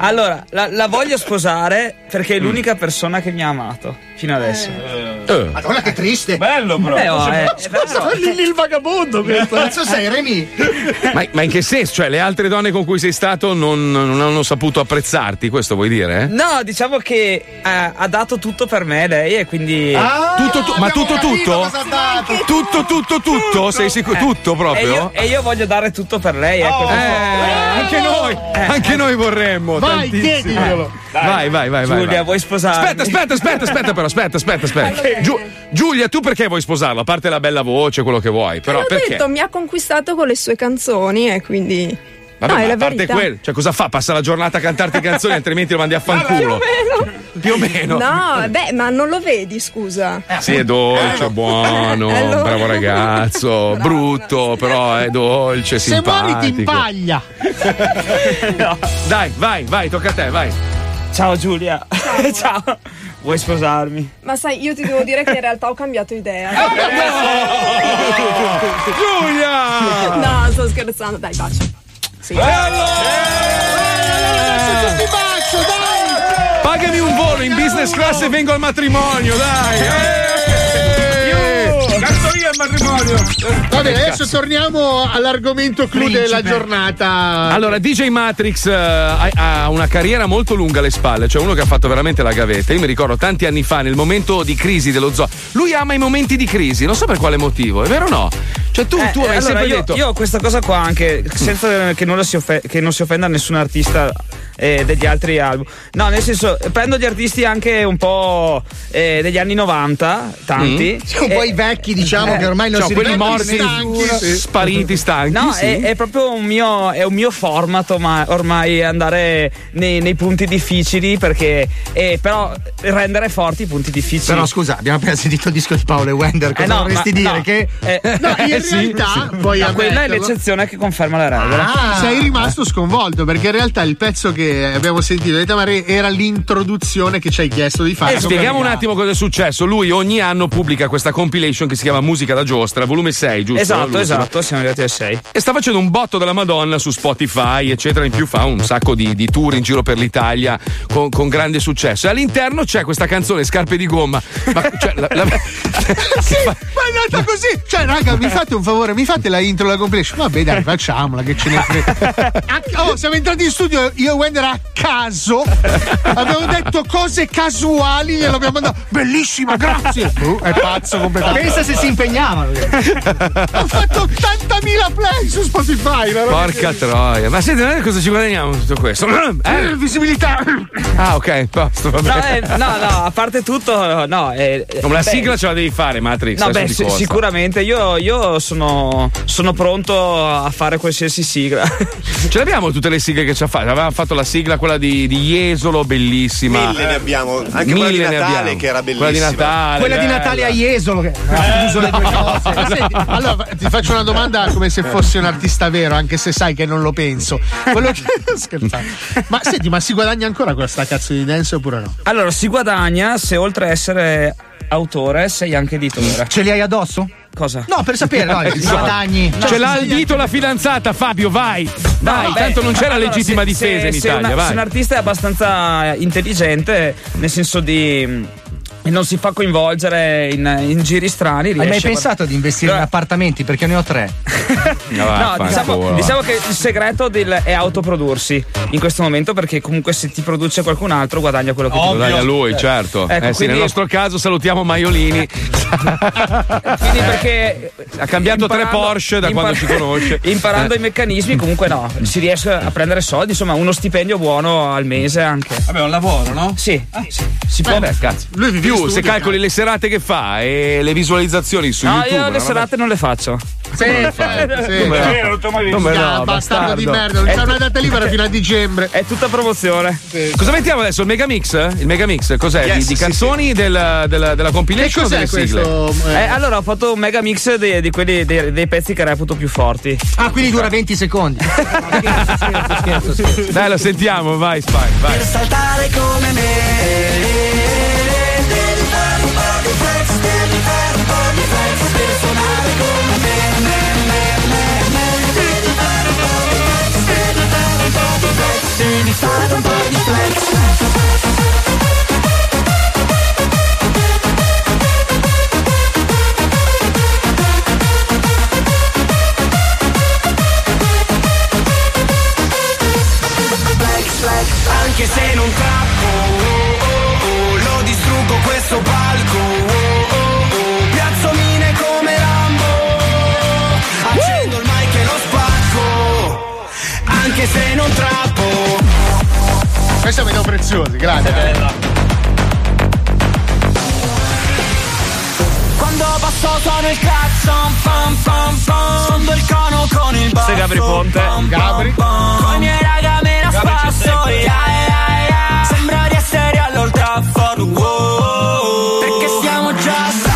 allora la, la voglio sposare perché è l'unica persona che mi ha amato fino adesso. Eh. Madonna, che triste. Bello, però. Eh, oh, eh, lì il vagabondo questo. Cazzo sei, Remy? Ma, ma in che senso? Cioè, le altre donne con cui sei stato non, non hanno saputo apprezzarti, questo vuoi dire? eh? No, diciamo che eh, ha dato tutto per me lei e quindi. Ah, Tutto, tu- ma tutto, tutto? cosa ha dato. Tutto, tutto, tutto? Sei sicuro? Eh, Tutto E proprio? io, e io voglio dare tutto per lei. Ecco, Eh, anche noi, anche noi vorremmo. Vai, tantissimo. chiediglielo. Vai, vai, vai, vai. Giulia, vai. vuoi sposarmi? Aspetta, aspetta, aspetta, aspetta, però, aspetta, aspetta, aspetta. Giu- Giulia, tu perché vuoi sposarlo? A parte la bella voce, quello che vuoi, però L'ho perché? detto, mi ha conquistato con le sue canzoni e quindi. Vabbè, no, ma è la a parte verità. quello, cioè cosa fa? Passa la giornata a cantarti canzoni, altrimenti lo mandi a fanculo. Più o meno. No, beh, ma non lo vedi, scusa. Sì, è dolce, buono, Eh, allora. bravo ragazzo, brutto, però è dolce, Se muori ti simpatico. impaglia. Dai, vai, vai, tocca a te, vai. Ciao Giulia. Ciao. Vuoi sposarmi? Ma sai, io ti devo dire che in realtà ho cambiato idea. Giulia! No, sto scherzando, dai, bacio. Sì. Tutti bacio, dai! Pagami un volo in business class e vengo al matrimonio, dai! Eh! Il matrimonio! Va bene, adesso torniamo all'argomento clou della giornata. Allora, DJ Matrix eh, ha, ha una carriera molto lunga alle spalle, cioè uno che ha fatto veramente la gavetta. Io mi ricordo tanti anni fa, nel momento di crisi dello zoo. Lui ama i momenti di crisi, non so per quale motivo, è vero o no? Cioè, tu, Eh, tu hai allora, sempre io, detto. io ho questa cosa qua anche senza che, non si offe- che non si offenda nessun artista eh, degli altri album. No, nel senso, prendo gli artisti anche un po' eh, degli anni 90, tanti. Mm. Sì, un po' i vecchi, diciamo, che ormai non cioè, si quelli morti, nessuno. sì, spariti, stanchi. No, sì. è, è proprio un mio, è un mio format ma ormai andare nei, nei punti difficili perché eh, però rendere forti i punti difficili. Però scusa, abbiamo appena sentito il disco di Paolo e Wender. Cosa Eh no, vorresti ma- dire? no. Che Eh, No, in sì, realtà, sì. poi No, quella è l'eccezione che conferma la regola. Ah. Sei rimasto sconvolto perché in realtà il pezzo che abbiamo sentito di Tamare era l'introduzione che ci hai chiesto di fare. Eh, spieghiamo un attimo cosa è successo. Lui ogni anno pubblica questa compilation che si chiama Musica da Giostra, volume 6, giusto? Esatto, Lui- esatto, siamo arrivati al 6. E sta facendo un botto della Madonna su Spotify, eccetera. In più fa un sacco di, di tour in giro per l'Italia con, con grande successo. E all'interno c'è questa canzone Scarpe di gomma. Ma cioè, la- la- Sì, ma è andata così. Cioè, raga, mi fate un favore, mi fate la intro, la compilation. Vabbè, dai, facciamola, che ce ne frega. A- Oh, siamo entrati in studio, io e Wender a caso. Abbiamo detto cose casuali, gliel'abbiamo mandato. Bellissima, grazie. Uh, è pazzo completamente. Pensa se si impegnavano. Ha fatto 80.000 play su Spotify. la roba Porca troia. Ma senti, noi cosa ci guadagniamo con tutto questo? Eh, Eh? visibilità. Ah, ok, posto, va No, eh, no, no, a parte tutto, no. eh, la beh, sigla ce la devi fare, Matrix. No, beh, si- sicuramente io, io sono, sono pronto a fare qualsiasi sigla. Ce l'abbiamo tutte le sigle che ci ha fatto. Avevamo fatto la sigla, quella di, di Jesolo, bellissima. Mille ne abbiamo. Anche quella di Mille ne Natale, abbiamo. che era Quella di bellissima. Natale. Quella di. Natale a Jesolo. Che ha fuso le due cose. Senti, allora ti faccio una domanda come se fossi un artista vero, anche se sai che non lo penso. Quello che... Scherzando. Ma senti, ma si guadagna ancora con sta cazzo di dance oppure no? Allora, si guadagna se oltre a essere autore sei anche editore. Ce li hai addosso? Cosa? No, per sapere, no, i Esatto. guadagni. Ce l'ha al dito la fidanzata, Fabio, vai. Vai, No, tanto beh, non c'è la legittima se- difesa se- in se Italia, una- vai. Se un artista è abbastanza intelligente, nel senso di. E non si fa coinvolgere in, in giri strani. Hai mai a- pensato di investire in appartamenti? Perché ne ho tre. No, diciamo, diciamo che il segreto del- è autoprodursi in questo momento perché comunque se ti produce qualcun altro guadagna quello che ti Ovvio. produce. Dai a lui, certo. Ecco, eh sì, nel nostro caso salutiamo Maiolini. Quindi perché ha cambiato tre Porsche da quando ci conosce. Imparando Eh. i meccanismi, comunque no, si riesce a prendere soldi, insomma, uno stipendio buono al mese anche. Vabbè, un lavoro, no? Sì, sì, si può. Vabbè, cazzo. Più se calcoli le serate che fa e le visualizzazioni su No, YouTube. io una le serate non le faccio. Sì, lo fai? sì. Come no? Come no, bastardo, bastardo. di merda, non c'è una tu- data libera fino a dicembre. È tutta promozione. Cosa mettiamo adesso? Il megamix? Il megamix cos'è? Yes, di, di sì, canzoni Della, della, della compilation o delle sigle? Eh, allora ho fatto un mega mix dei, di quelli, dei, dei pezzi che reputo più forti. Ah, quindi dura 20 secondi. Dai, lo sentiamo, vai, Spy, vai. Per saltare come me fare un di flex Anche se non oh, Lo distruggo questo palco. Oh, oh, come Rambo Accendo il mic e spacco. Anche se non trappo Questa vedo preziosi, grazie. suono il clacson pam pam pam Sfondo il cono con il basso Sei Gabri Ponte. Gabri. pam. Con i miei raga me la spasso yeah, yeah, yeah. Sembra di essere all'Old Trafford wow. Perché stiamo già saltando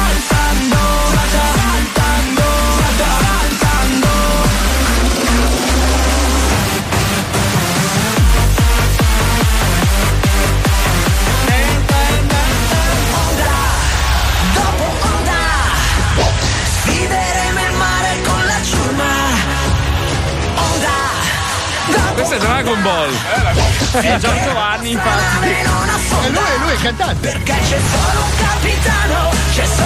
Dragon Ball. È Gian Giovanni, infatti. E lui, lui è il cantante. Perché c'è solo un capitano C'è solo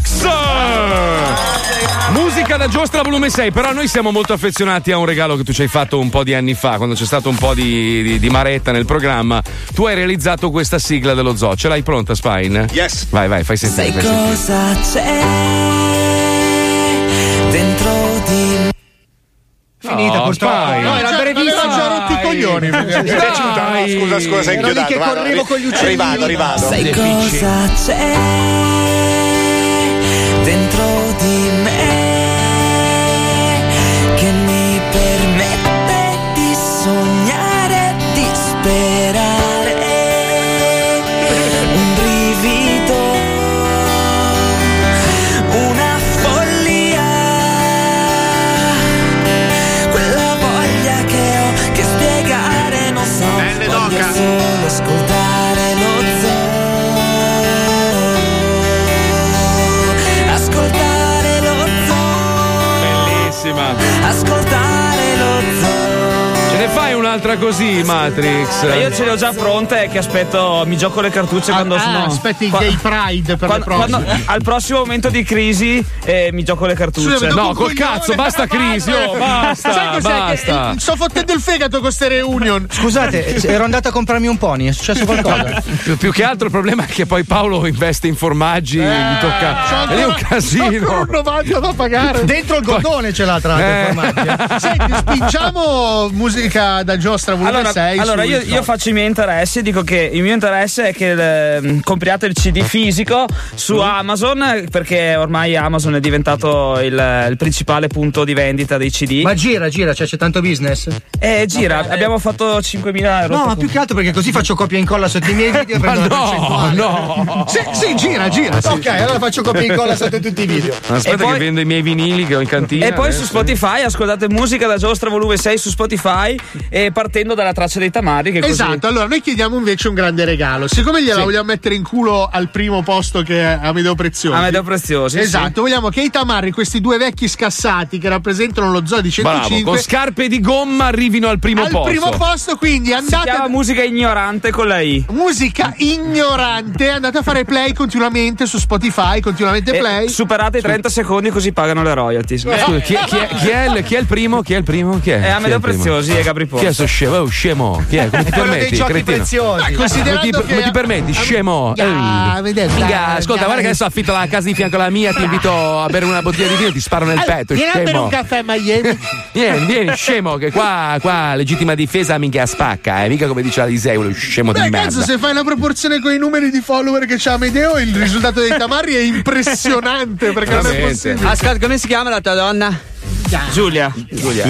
Matrix! Musica da giostra volume 6, però noi siamo molto affezionati a un regalo che tu ci hai fatto un po' di anni fa, quando c'è stato un po' di, di- di maretta nel programma. Tu hai realizzato questa sigla dello zoo, ce l'hai pronta Spine? Yes. Vai, vai, fai sentire. Sai fai sentire. cosa c'è dentro di me? Finita No, purtroppo. Spine. No, era brevissima. aveva già rotto i coglioni. Mi è piaciuta? No, scusa, scusa, sei Ero lì inchiodato. che correvo con gli uccellini. Arrivato, arrivato. Sai cosa c'è dentro un'altra così, Matrix? Ma io ce le ho già pronte che aspetto, mi gioco le cartucce quando ah, sono. aspetti il qua- gay pride per quando- le prossime. quando- al prossimo momento di crisi eh, mi gioco le cartucce. Scusa, No, col cazzo, basta crisi, oh, basta, Sai cos'è basta. Che, eh, sto fottendo il fegato con queste reunion. Scusate, ero andato a comprarmi un pony, è successo qualcosa? Più, più che altro il problema è che poi Paolo investe in formaggi, gli c'ho tocca. È un casino. un 90 da pagare. Dentro il gordone ce l'ha tra l'altro Eh. il formaggio. Senti, spingiamo musica da giostra volume Allora, 6. allora su io, io faccio i miei interessi e dico che il mio interesse è che eh, compriate il CD fisico su Mm. Amazon perché ormai Amazon è diventato il, il principale punto di vendita dei CD. Ma gira, gira, cioè c'è tanto business? E gira, abbiamo fatto 5.000 euro. No, ma più che altro perché così faccio copia e incolla sotto i miei video e prendo no, no. Sì, sì, gira, gira. sì. Ok, allora faccio copia e incolla sotto tutti i video. Aspetta E poi- che vendo i miei vinili che ho in cantina. E poi su adesso. Spotify ascoltate musica da giostra volume 6 su Spotify e partendo dalla traccia dei tamari che così Esatto, allora noi chiediamo invece un grande regalo. Siccome gliela Sì. vogliamo mettere in culo al primo posto che è Amedeo Preziosi. Amedeo Preziosi, sì. Esatto, vogliamo che i tamarri, questi due vecchi scassati che rappresentano lo zoo di Bravo, 105, con scarpe di gomma arrivino al primo al posto. primo posto, quindi si andate chiama musica ignorante con la I. musica ignorante, andate a fare play continuamente su Spotify, continuamente E play. superate i 30 secondi così pagano le royalties. Scusa, chi, è, chi è- chi è il, chi è il primo? Chi è il primo? Chi è? È Chi è Amedeo? Preziosi e Gabri Chi è Sto scemo? Oh, scemo. Chi è? Come ti Quello dei permetti? giochi cretino? preziosi. Ma considerando Come ti, che come ti permetti? Scemo. Ah, ascolta, guarda che adesso affitto la casa di fianco alla mia, ti invito a bere una bottiglia di vino, ti sparo nel petto, Vieni a bere scemo. un caffè a Miami. Vieni, vieni, scemo, che qua, qua legittima difesa minchia spacca, eh. Mica come dice Aliseo, lo scemo di Beh, merda. cazzo, se fai una proporzione con i numeri di follower che c'ha Amedeo, il risultato dei tamarri è impressionante perché non è Veramente. possibile. Ascolta, come si chiama la tua donna? Giulia. Giulia.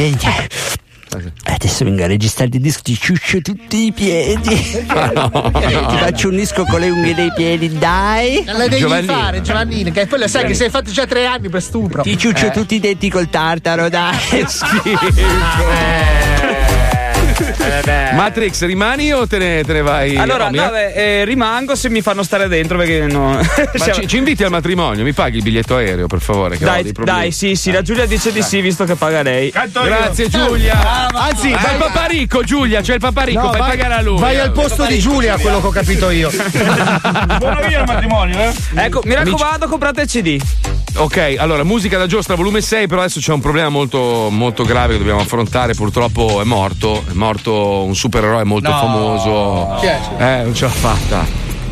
Adesso vengo a registrare il disco, ti ciuccio tutti i piedi. Ti faccio un disco con le unghie dei piedi, dai. La devi Giovannino. fare, Giovannino, che poi lo sai che sei fatto già tre anni per stupro. Ti ciuccio tutti i denti col tartaro, dai. Schifo. Eh, beh. Matrix, rimani o te ne, te ne vai? Allora, no, beh, eh, rimango se mi fanno stare dentro perché no. Ma ci, ci inviti al matrimonio, mi paghi il biglietto aereo, per favore. Che ho Dai, dai, sì, sì, la Giulia dice di sì, visto che paga lei. Grazie Giulia. Anzi, c'è vai- il papà ricco, Giulia, c'è il papà ricco, No, fai vai- pagare a lui. Vai al posto di Giulia, quello che ho capito io. Buona via il matrimonio, eh? Ecco, mi raccomando, comprate il CD. Ok, allora, musica da giostra volume 6, però adesso c'è un problema molto, molto grave che dobbiamo affrontare. Purtroppo è morto, è morto un supereroe molto No. famoso. È? Eh, non ce l'ha fatta.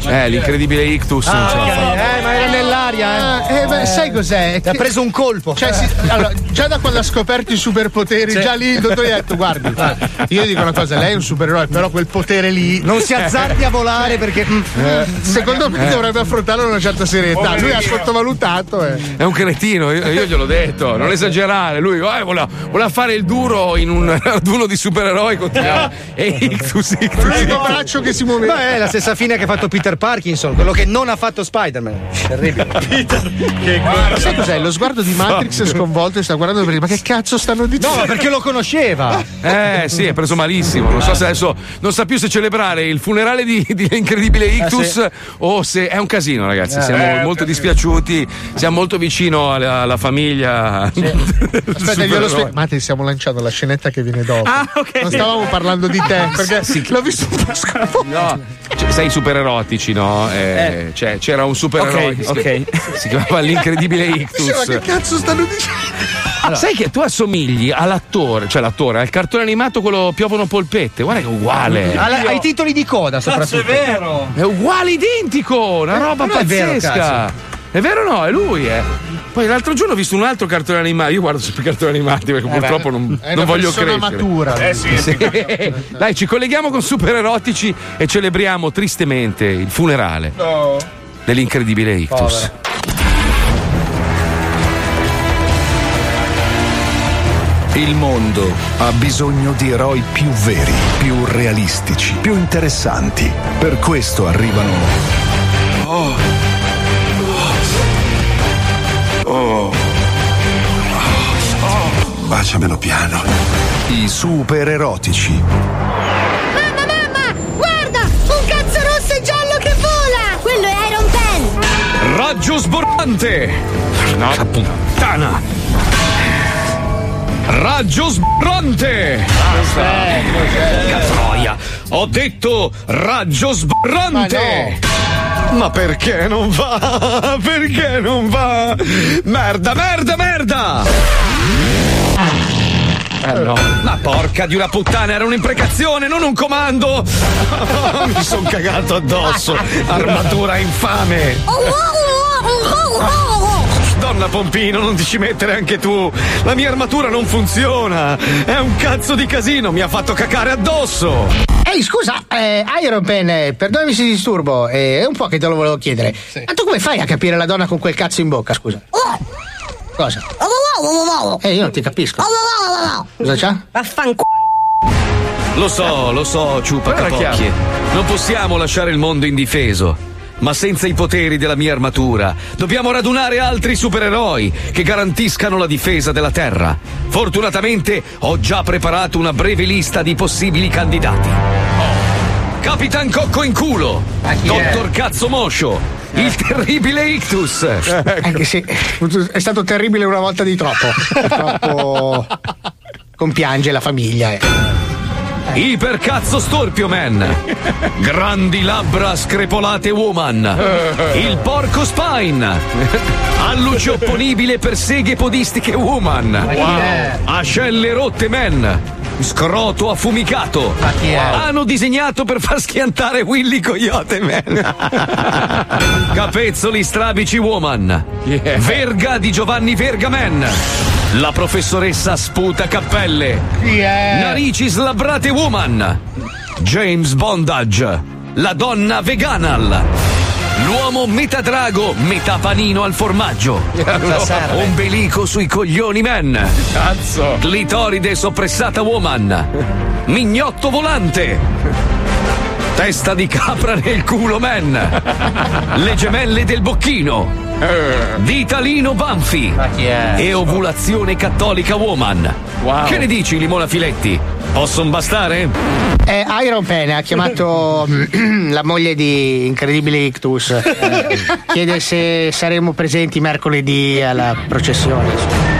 Eh, l'incredibile Ictus non ce l'ha fatta. Eh, ma era nell'aria, eh. Eh, beh, sai cos'è? Ti ha preso un colpo. Cioè, si- allora, già da quando ha scoperto i superpoteri, Sì. già lì il dottore gli ha detto: Guardi, io dico una cosa, lei è un supereroe, però quel potere lì. Non si azzardi a volare perché. mm, Eh, secondo me Eh. dovrebbe affrontarlo con una certa serietà. Lui ha sottovalutato. eh. È un cretino, io, io gliel'ho detto, non esagerare. Lui eh, voleva, voleva fare il duro in un raduno di supereroi, continuava. E Ictus, Ictus. L'unico braccio che si muoveva. Ma è la stessa fine che ha fatto Peter Parkinson, quello che non ha fatto Spider-Man. Terribile. Peter. Che Sai cos'è? Lo sguardo di Matrix è sconvolto e sta guardando perché. Ma che cazzo stanno dicendo? No, ma perché lo conosceva. Eh sì, è preso malissimo. Non so se adesso non sa più se celebrare il funerale di, di incredibile Ictus sì. o se è un casino, ragazzi. Eh, siamo eh, molto dispiaciuti, siamo molto vicino alla, alla famiglia. Aspetta, glielo spiego. Mate, stiamo lanciando la scenetta che viene dopo. Ah, ok. Non stavamo parlando di te, perché l'ho visto un po' sconvolto. No, cioè, sei super erotici, no? Eh, cioè, c'era un supereroe Ok, che si, chiama- si chiamava l'incredibile Diceva, ma che Ictus. cazzo stanno dicendo? Sai che tu assomigli all'attore, cioè l'attore, al cartone animato quello Piovono Polpette. Guarda che è uguale. Alla- ai titoli di coda, soprattutto. vero. È uguale identico, una roba non è vero, pazzesca. cazzo. È vero o no? È lui, eh. Poi l'altro giorno ho visto un altro cartone animato. Io guardo sempre cartoni animati perché purtroppo non, È non una voglio persona crescere. matura. Eh sì, Dai, ci colleghiamo con super erotici e celebriamo tristemente il funerale dell'incredibile Ictus. Il mondo ha bisogno di eroi più veri, più realistici, più interessanti. Per questo arrivano. Oh. Oh. Baciamelo piano. I super erotici. Raggio sborrante! No, puttana! Raggio sborrante! Porca troia! Ho detto raggio sborrante! Ma perché non va? Perché non va? Merda, merda, merda! Eh no. Ma porca di una puttana, era un'imprecazione, non un comando! Mi son cagato addosso! Armatura infame! Donna Pompino, non ti ci mettere anche tu! La mia armatura non funziona! È un cazzo di casino, mi ha fatto cacare addosso! Ehi, scusa, eh, Iron Pen, eh, perdonami se disturbo, eh, è un po' che te lo volevo chiedere. Ma tu come fai a capire la donna con quel cazzo in bocca, scusa? Cosa? Eh, io non ti capisco. Cosa c'ha? Vaffanculo. Lo so, lo so, ciupa capocchie. Non possiamo lasciare il mondo indifeso. Ma senza i poteri della mia armatura, dobbiamo radunare altri supereroi che garantiscano la difesa della Terra. Fortunatamente ho già preparato una breve lista di possibili candidati. Capitan Cocco in culo, Dottor Cazzo Moscio, il terribile Ictus. Anche se è stato terribile una volta di troppo. Troppo. Compiange la famiglia, eh. Ipercazzo Storpio Man, grandi labbra screpolate woman, il porco Spine, alluce opponibile per seghe podistiche woman, è? ascelle rotte man, scroto affumicato, hanno disegnato per far schiantare Willy Coyote Man, capezzoli strabici woman, verga di Giovanni Verga Man, la professoressa sputa cappelle, è? Narici slabbrate woman. James Bondage. La donna veganal. L'uomo metà drago, metà panino al formaggio. Ombelico sui coglioni man. Testa di capra nel culo, man. Le gemelle del bocchino. Ditalino Banfi. E ovulazione cattolica woman. Che ne dici, Limona Filetti? Possono bastare? Eh, Iron Pen ha chiamato la moglie di Incredibile Ictus. Eh, chiede se saremo presenti mercoledì alla processione.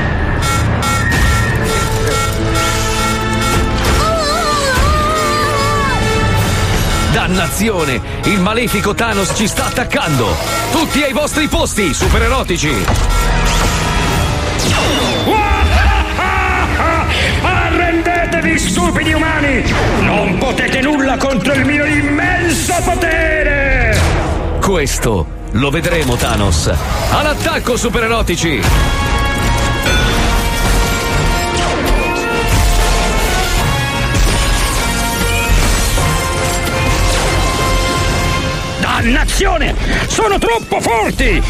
Dannazione! Il malefico Thanos ci sta attaccando! Tutti ai vostri posti, super erotici! Arrendetevi, stupidi umani! Non potete nulla contro il mio immenso potere! Questo lo vedremo, Thanos! All'attacco, super Dannazione! Sono troppo forti!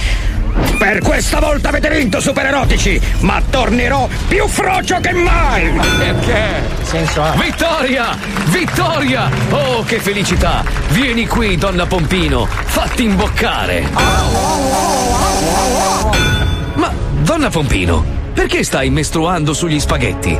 Per questa volta avete vinto, super erotici! Ma tornerò più frocio che mai! Perché? Senso ha. Vittoria! Vittoria! Oh, che felicità! Vieni qui, donna Pompino! Fatti imboccare! Ma, donna Pompino, perché stai mestruando sugli spaghetti?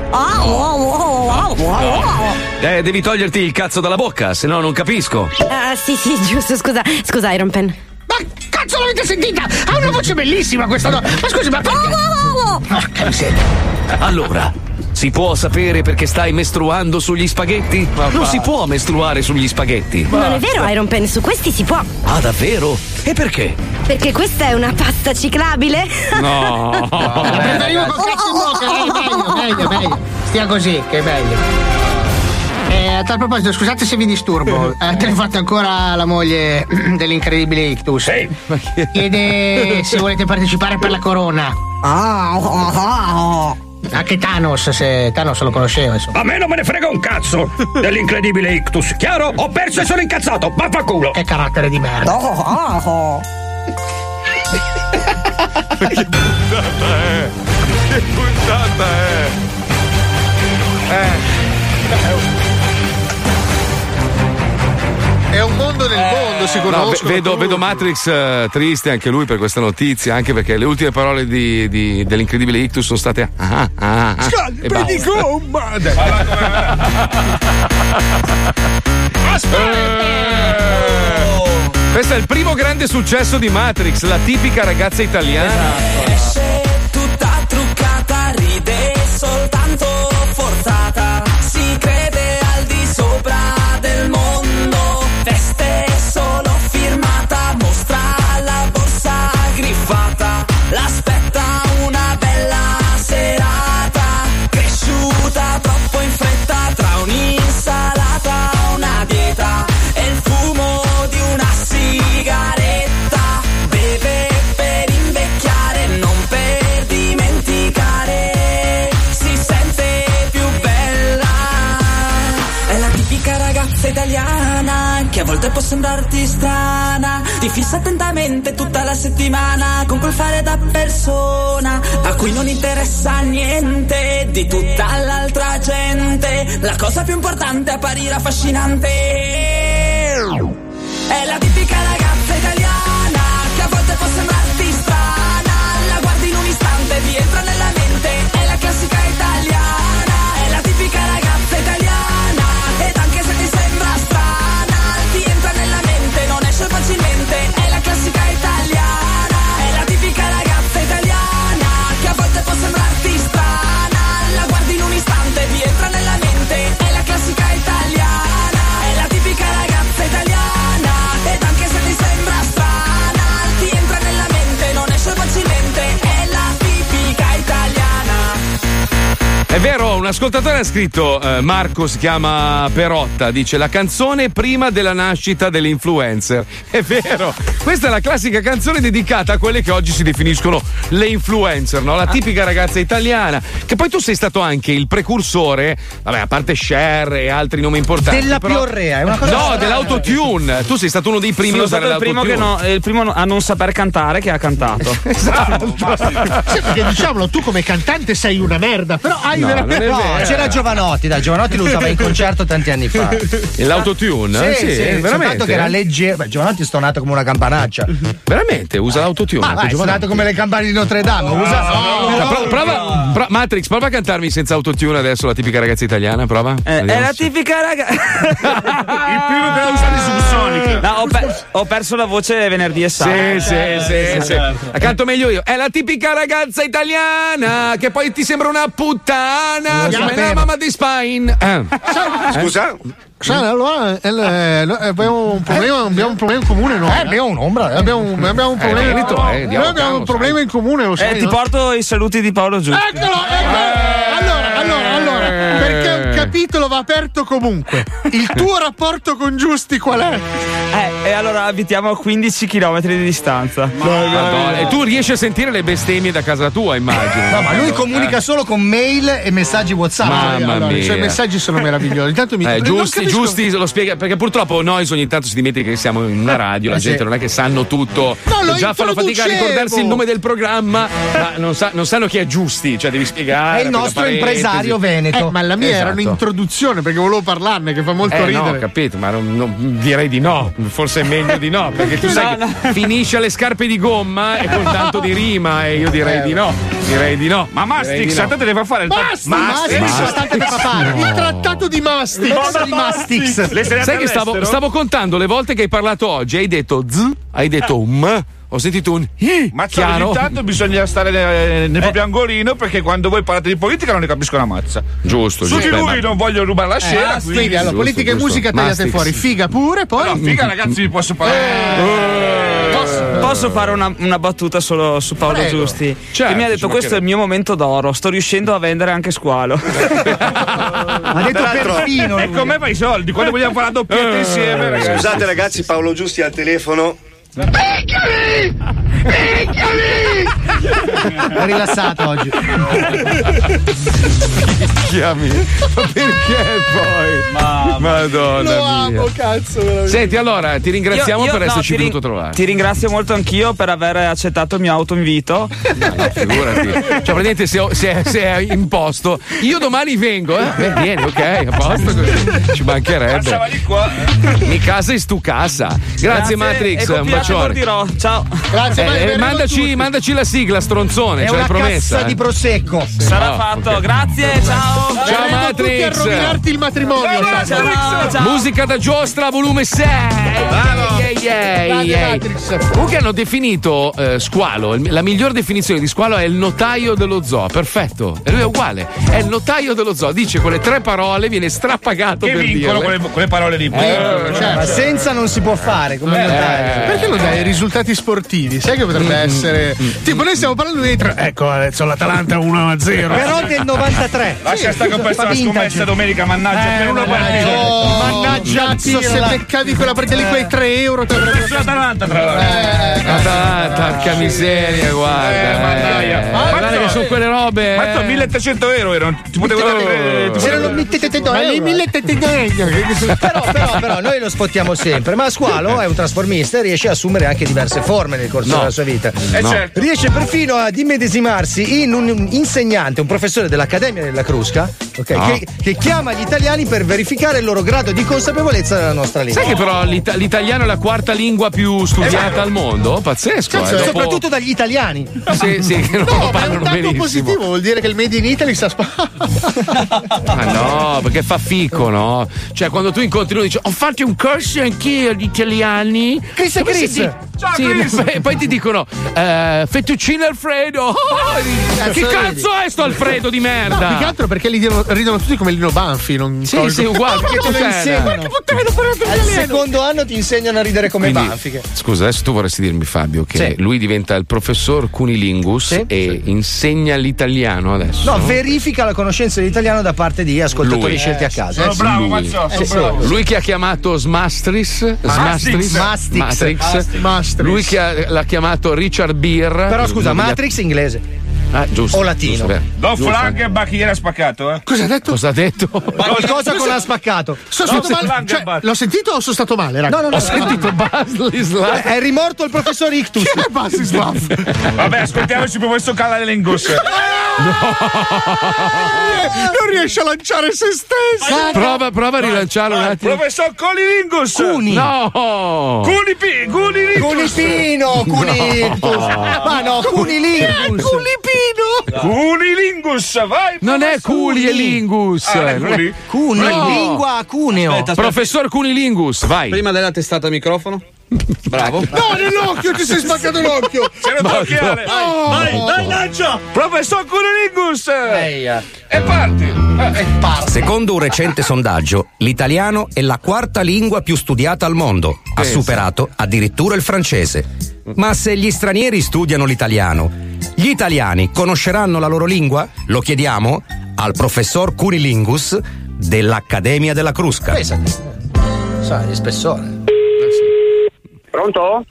Eh, devi toglierti il cazzo dalla bocca, se no non capisco. Ah, sì, sì, giusto, scusa. Scusa, Iron Pen. Ma cazzo l'avete sentita? Ha una voce bellissima questa donna. Ma scusi, ma perché? Porca miseria. Allora, si può sapere perché stai mestruando sugli spaghetti? Non si può mestruare sugli spaghetti. Non è vero, Iron Pen, su questi si può. Ah, davvero? E perché? Perché questa è una pasta ciclabile. No. La preferivo col cazzo in bocca, eh, meglio, meglio, meglio. Stia così, che è meglio. Eh, a tal proposito, scusate se vi disturbo. Ha telefonato ancora la moglie dell'incredibile Ictus. Chiede se volete partecipare per la corona. Anche Thanos, se Thanos lo conosceva, insomma. A me non me ne frega un cazzo dell'incredibile Ictus, chiaro? Ho perso e sono incazzato, vaffanculo! Che carattere di merda. che puntata è? Che puntata è? È un mondo nel mondo, si No, vedo, vedo Matrix eh, triste anche lui per questa notizia, anche perché le ultime parole di- di- dell'incredibile Ictus sono state ah, ah, ah, e basta. di gomma! Eh, Questo è il primo grande successo di Matrix, la tipica ragazza italiana. Esce tutta truccata, ride soltanto forzata. Volte può sembrarti strana. Ti fissa attentamente tutta la settimana con quel fare da persona a cui non interessa niente di tutta l'altra gente. La cosa più importante è apparire affascinante. È la tipica ascoltatore ha scritto, eh, Marco si chiama Perotta, dice la canzone prima della nascita dell'influencer. È vero, questa è la classica canzone dedicata a quelle che oggi si definiscono le influencer, no? la tipica ragazza italiana, che poi tu sei stato anche il precursore, vabbè, a parte Cher e altri nomi importanti. Della però- piorrea, è una cosa No, strana. dell'autotune. Tu sei stato uno dei primi a Sono usare stato il primo, no- il primo a non saper cantare che ha cantato. Sì, perché diciamolo, tu come cantante sei una merda, però hai No, veramente. No, c'era Giovanotti, dai, Giovanotti lo usava in concerto tanti anni fa. E l'autotune? Sì, Sì, sì, veramente? soltanto che era leggero. Beh, Giovanotti è stonato come una campanaccia. Veramente? Usa l'autotune? Ma vai, è stonato come le campane di Notre Dame. Usa. Cioè, pro- prova, pro- Matrix, prova a cantarmi senza autotune adesso la tipica ragazza italiana, prova. Eh, è la tipica ragazza. Il primo che la usa di Subsonic. No, ho, pe- ho perso la voce venerdì e Sì, sabato. sì, sì, sì. La canto meglio io. È la tipica ragazza italiana che poi ti sembra una puttana. Come la mamma di Spine. Eh. Scusa? Sai, allora eh, eh, no, abbiamo un problema, abbiamo un problema in comune, no? Eh, abbiamo un'ombra. eh. Abbiamo, un- abbiamo un Eh, problema. Veneto, eh, noi diamo abbiamo calmo, un problema in comune, lo sai. Eh, ti no? porto i saluti di Paolo Giusto. Eccolo, eccolo. Allora, allora, allora, perché capitolo va aperto comunque. Il tuo rapporto con Giusti qual è? Eh, e allora abitiamo a 15 km di distanza. Madonna, E tu riesci a sentire le bestemmie da casa tua, immagino. No, ma lui comunica solo con mail e messaggi WhatsApp. Mamma Allora, mia. I suoi messaggi sono meravigliosi. Intanto mi Eh, giusti, giusti, lo spiega perché purtroppo noi ogni tanto si dimentica che siamo in una radio, la Eh, gente sì. non è che sanno tutto, No, lo già fanno fatica a ricordarsi il nome del programma, ma non, sa- non sanno chi è giusti, cioè devi spiegare. È il la nostro impresario veneto. Eh, ma la mia era Esatto. Un'introduzione perché volevo parlarne, che fa molto Eh, no, ridere. ho capito, ma non- non- direi di no. Forse è meglio di no, perché tu sai No, che finisce alle scarpe di gomma e con tanto di rima, e io direi di no. Direi di no. Ma Mastix, no. a te te ne fa fare il Mastix, basta. bastante per fare. Il trattato di Mastix. Cosa di Mastix? Sai che stavo, stavo contando le volte che hai parlato oggi, hai detto z, hai detto m, ho sentito un i, Ma chiaro? ogni tanto bisogna stare nel, nel proprio angolino perché quando voi parlate di politica non ne capisco una mazza. Giusto, Su di giusto. lui ma- non voglio rubare la scena. Ah, quindi- quindi, allora, giusto, politica e giusto. musica tagliate Mastix. fuori, figa pure, poi. No, figa ragazzi, vi posso parlare. Posso, posso fare una, una battuta solo su Paolo Prego. Giusti? Certo, che mi ha ci detto questo è il mio momento d'oro, sto riuscendo a vendere anche squalo. Ha detto perfino. E lui. con me fai i soldi, quando vogliamo fare la doppietta insieme, ragazzi. Scusate ragazzi, Paolo Giusti al telefono. Bakery! È rilassato oggi. Chiami. Ma perché poi? Madonna Lo mia. amo, cazzo. veramente. Senti, allora ti ringraziamo Io- io- per no, esserci rin- venuto a trovare. Ti ringrazio molto anch'io per aver accettato il mio autoinvito. No, figurati. Cioè, praticamente se, ho- se, se è imposto, io domani vengo, eh? Beh, vieni, ok, a posto così. Ci mancherebbe. Qua. Mi casa e stu casa. Grazie, Matrix, e con un bacione. Ciao. Grazie, Eh, eh, mandaci, mandaci la sigla, stronzone, È ce l'hai una promessa. cassa eh? di prosecco. Sarà No, fatto. ok. Grazie, ciao. Ciao Vengo tutti a Matrix. rovinarti il matrimonio. sai. Ciao, ciao. Musica da giostra, volume 6. Grande Matrix. Comunque hanno definito eh, squalo. il- La miglior definizione di squalo è il notaio dello zoo. Perfetto. E lui è uguale. È il notaio dello zoo. Dice quelle tre parole, viene strapagato Che per vincono quelle, quelle parole lì. Eh, Ma senza non si può fare, come notare. Perché non dai i risultati sportivi? Sai che potrebbe essere. Tipo, noi stiamo parlando di tre. Ecco, adesso l'Atalanta 1-0. Però del 93. Lascia stare che ho perso la scommessa domenica, mannaggia, per una partita. Oh, Mannaggia cazzo, se beccavi quella partita lì, quei 3 euro ti avrebbero Perso l'Atalanta, tra l'altro. Atalanta, porca miseria, guarda. Eh, mannaia. Eh, Ma guarda che sono quelle robe. Ma eh. 1300 euro erano. Ti potevo dare. potevo- 1700 Ma lì euro. 1700 Però, però, però, noi lo spottiamo sempre. Ma Squalo è un trasformista e riesce a assumere anche diverse forme nel corso No. Della sua vita. Eh, No. certo. Riesce perfino ad immedesimarsi in un insegnante, un professore dell'Accademia della Crusca, ok, No. che, che chiama gli italiani per verificare il loro grado di consapevolezza della nostra lingua. Sai che però l'ita- l'italiano è la quarta lingua più studiata al mondo? Pazzesco, Cazzo, eh. Dopo- soprattutto dagli italiani. Sì, sì, che non No, ma è un dato benissimo. positivo, vuol dire che il Made in Italy sta spa. Ma no, perché fa fico, no? Cioè, quando tu incontri uno e dici ho fatto un corso anch'io di italiani. Chris e Chris. di- Sì, e poi ti dicono eh, fettuccine Alfredo. Oh, che cazzo è sto Alfredo di No, merda? più che altro perché li ridono, ridono tutti come Lino Banfi. Non Sì, tolgo- sì, uguale. Perché te lo Puttana. insegnano. Al secondo anno ti insegnano a ridere come Quindi, Banfi. che- Scusa, adesso tu vorresti dirmi, Fabio, che Sì. lui diventa il professor Cunilingus Sì. e insegna l'italiano adesso. No, verifica la conoscenza dell'italiano da parte di ascoltatori Lui. scelti a caso. Sono bravo, lui. Mazzò, sono sì. bravo. Lui che ha chiamato Smastris, Smastris, Mastix. Matrix. Mastris. Lui che ha- l'ha chiamato Richard Beer. Però scusa, Matrix inglese. Ah, giusto. O latino. giusto. Don Giusto. Ieri ha spaccato, eh? Cosa ha detto? Cosa ha detto? Ma qualcosa con ha spaccato. Sono No, stato male? Cioè, l'ho sentito o sono stato male, raga? No, no, no. Ho sentito Baslislav. È rimorto il professor Ictus. Chi è Basislav? Vabbè, ascoltiamoci il professor Calalengus. non riesce a lanciare se stesso. Prova, prova a rilanciarlo un attimo. Professor Colilingus. Cuni. No! Cuni Pi, Cunilingus. Cunipino, Cunictus. Ma no, Cunilingus. Culipino. Cunilingus, vai. Non è. Culi e Lingus. Ah, non è? Cuni, No. lingua cuneo. Professor Cunilingus, vai. Prima della testata al microfono. Bravo. No, nell'occhio, ti sei spaccato l'occhio. C'è un occhiale. Oh. Vai, dai, lancia. Professor Cunilingus. Eia. E parti. Secondo un recente sondaggio, l'italiano è la quarta lingua più studiata al mondo. Ha superato addirittura il francese. Ma se gli stranieri studiano l'italiano, gli italiani conosceranno la loro lingua? Lo chiediamo al professor Cunilingus dell'Accademia della Crusca. Pensate. Sai, spessore. Pronto?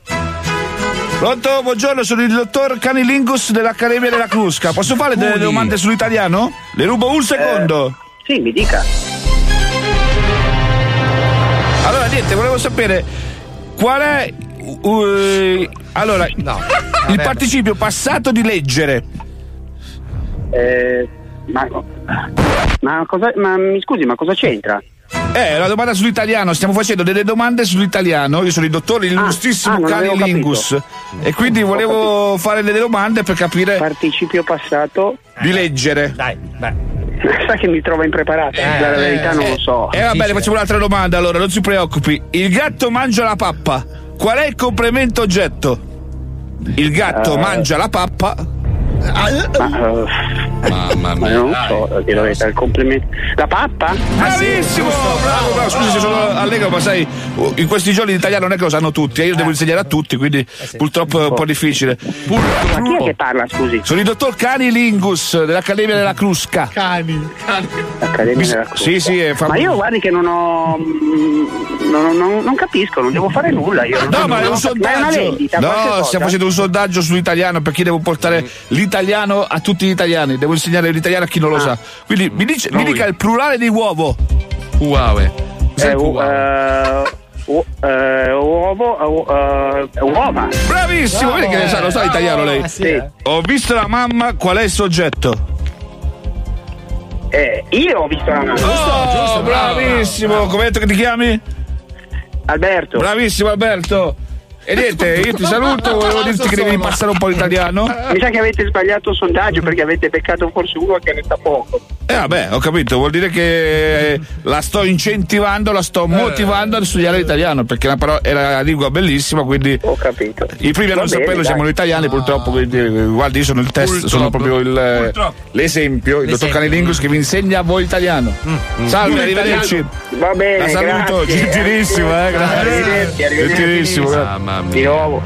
Pronto, buongiorno, sono il dottor Canilingus dell'Accademia della Crusca. Posso fare delle domande sull'italiano? Le rubo un secondo. Sì, mi dica. Allora, niente, volevo sapere qual è. uh, allora, il participio passato di leggere. Eh, ma, ma cosa, ma mi scusi, ma cosa c'entra? Eh, una domanda sull'italiano, stiamo facendo delle domande sull'italiano. Io sono il dottore illustrissimo ah, non avevo Canilingus. E quindi volevo fare delle domande per capire Participio passato. di leggere. Dai, beh. Sa che mi trova impreparato, la verità non lo so. E Eh, va bene, facciamo un'altra domanda allora, non si preoccupi. Il gatto mangia la pappa. Qual è il complemento oggetto? Il gatto Eh. mangia la pappa. Ma, eh, Mamma ma non so, dire la verità, il complimento. La pappa? Bravissimo! Bravo, bravo. Scusi se sono allegro, ma sai, in questi giorni l'italiano non è che lo sanno tutti, e io devo insegnare a tutti, quindi purtroppo è un po' difficile. Ma chi è che parla, scusi? Sono il dottor Cani Lingus dell'Accademia della Crusca. Cani. Accademia Mi- della Crusca. sì, sì, è fa- Ma io guardi che non ho. mm, Non, non- non capisco, non devo fare nulla. Io non- No, ma è un Ma è una sondaggio. No, stiamo facendo un sondaggio sull'italiano per chi devo portare l'italiano a tutti gli italiani. Devo insegnare l'italiano a chi non lo sa. Quindi mi, dice- mi dica il plurale di uovo. Wow, eh. Eh, u- eh, u- eh, uovo, eh, u- eh, uova. Bravissimo, vedi che ne sa, lo sa l'italiano lei. Ah, sì. Ho visto la mamma, qual è il soggetto? Eh, io ho visto la mamma. Oh, bravissimo, come hai detto che ti chiami? Alberto. Bravissimo Alberto. E niente, io ti saluto, volevo dirti che devi passare un po' l'italiano. Mi sa che avete sbagliato il sondaggio perché avete beccato forse uno che ne sa poco. Eh vabbè, ho capito, vuol dire che eh, la sto incentivando, la sto motivando a studiare l'italiano, perché la parola è una lingua bellissima, quindi Ho capito. i primi a non bene, saperlo dai. siamo noi italiani, purtroppo, quindi eh, guardi, io sono il test, sono proprio il, eh, l'esempio, il dottor Canilingus che vi insegna a voi italiano. Salve, Pure arrivederci. Va bene, La saluto, grazie. gentilissimo, eh, grazie. Arrivederci, arrivederci. Gentilissimo, grazie. Mamma Di nuovo.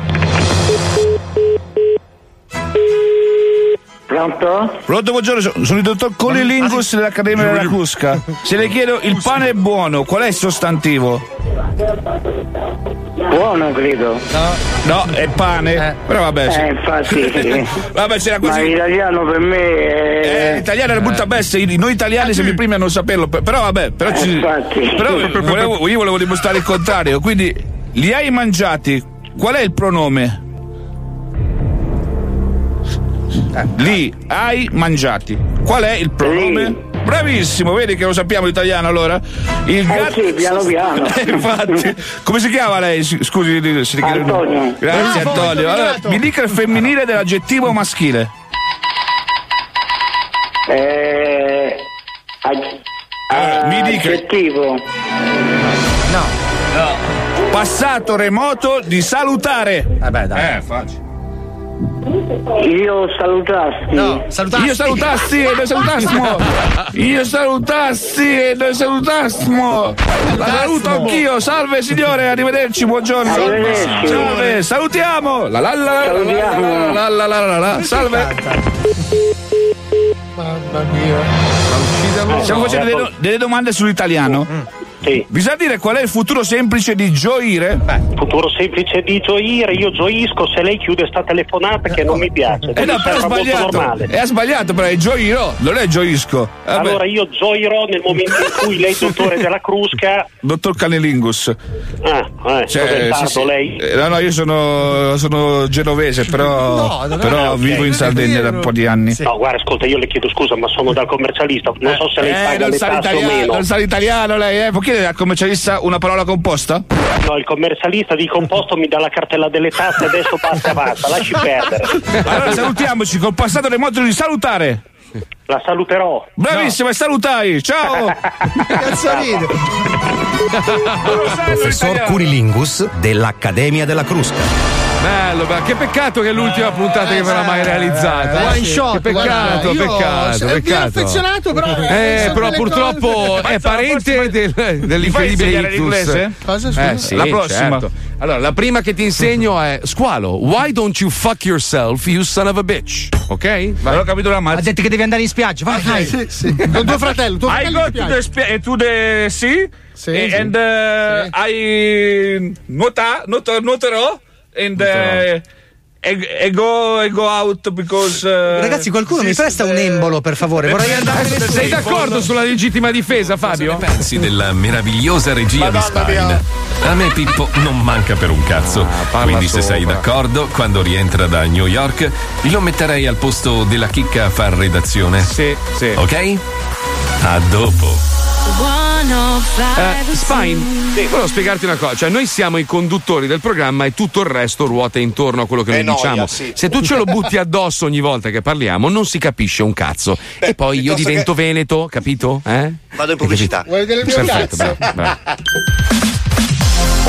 Pronto? Pronto, buongiorno, sono il dottor Conilingus dell'Accademia della Crusca. Se le chiedo, il pane è buono, qual è il sostantivo? Buono, credo. No, è pane. Però vabbè, sì. Eh, infatti. vabbè, c'era Ma così. l'italiano per me è... Eh, l'italiano era brutta bestia, i- noi italiani siamo i primi a non saperlo, per- però vabbè, però, ci- infatti. però volevo- io volevo dimostrare il contrario, quindi li hai mangiati, qual è il pronome? Li hai mangiati, qual è il pronome? Bravissimo, vedi che lo sappiamo l'italiano allora? Il Eh sì, piano piano. Infatti, come si chiama lei? Si- Scusi, si richiede- Antonio. Grazie Bravo, Antonio. Allora, mi dica il femminile dell'aggettivo maschile. Eh, ag- mi dica. Aggettivo passato remoto di salutare. Vabbè, dai. Eh, facile. Io salutassi. No, salutassi. Io salutassi e noi salutassimo. Io salutassi e noi salutassimo. La saluto anch'io. Salve signore, arrivederci, buongiorno. Arrivederci. Salve, salutiamo. La la la la la la la la. Salve. Mamma mia. Stiamo facendo delle, delle domande sull'italiano. Mi sa dire qual è il futuro semplice di gioire? Futuro semplice di gioire, io gioisco se lei chiude sta telefonata che non mi piace. Eh no, però è sbagliato. È sbagliato, però è gioirò, non è gioisco. Vabbè. Allora io gioirò nel momento in cui lei, dottore della Crusca. Dottor Canelingus. Ah, eh, Cioè, il sì, sì. lei? Eh, No, no, io sono, sono genovese, però, No, però Ah, ok. vivo in Sardegna da un po' di anni. No, guarda, ascolta, io le chiedo scusa, ma sono dal commercialista. Non so se lei Eh, paga non le tasse o l'italiano, meno. non sa l'italiano lei, eh? Può chiedere al commercialista una parola composta? No, il commercialista di composto mi dà la cartella delle tasse, adesso basta e basta, lasci perdere. Allora salutiamoci col passato del modo di salutare. La saluterò. Bravissimo, e salutai. Ciao. Cazzo ride? Professor Curilingus dell'Accademia della Crusca. Bello, bello. che peccato che è l'ultima puntata che verrà mai realizzata. One Eh, shot, Che peccato, guarda, io peccato, ero peccato. affezionato, però, Eh, però purtroppo cose- è parente del, insegnare ictus. l'inglese? Cosa? Eh, sì, La prossima. certo. Allora, la prima che ti insegno è Squalo, why don't you fuck yourself, you son of a bitch? Ok? Non ho capito la mazza. Ha detto che devi andare in spiaggia, vai, vai. Sì, sì. Con tuo fratello, tuo I fratello go in to spiaggia. the, spi- to the sea Sì, eh, sì. and uh, I nuota, nuoto, nuoterò and uh, e, go, e go out because uh, Ragazzi, qualcuno mi presta un embolo, per favore. Vorrei andare Sei d'accordo sulla legittima difesa, Fabio? Pensi della meravigliosa regia di Spine? A me Pippo non manca per un cazzo. Quindi se sei sopra. d'accordo, quando rientra da New York, lo metterei al posto della chicca a far redazione. Sì, sì. Ok? A dopo. Eh, Spine, volevo spiegarti una cosa, cioè noi siamo i conduttori del programma e tutto il resto ruota intorno a quello che Eh, noi noia, diciamo. sì. Se tu ce lo butti addosso ogni volta che parliamo, non si capisce un cazzo. e poi io divento veneto, capito? Eh? Vado in pubblicità. Vuoi vedere il mio Perfetto, cazzo? bravo, bravo.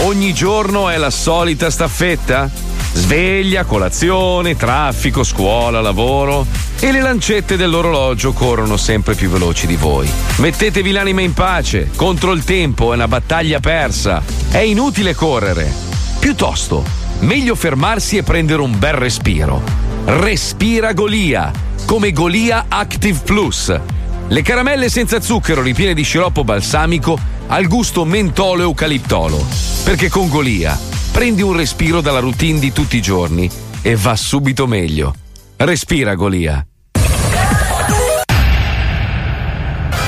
Ogni giorno è la solita staffetta? Sveglia, colazione, traffico, scuola, lavoro e le lancette dell'orologio corrono sempre più veloci di voi. Mettetevi l'anima in pace, contro il tempo è una battaglia persa, è inutile correre. Piuttosto, meglio fermarsi e prendere un bel respiro. Respira Golia, come Golia Active Plus. Le caramelle senza zucchero ripiene di sciroppo balsamico al gusto mentolo e eucaliptolo. Perché con Golia prendi un respiro dalla routine di tutti i giorni e va subito meglio. Respira Golia.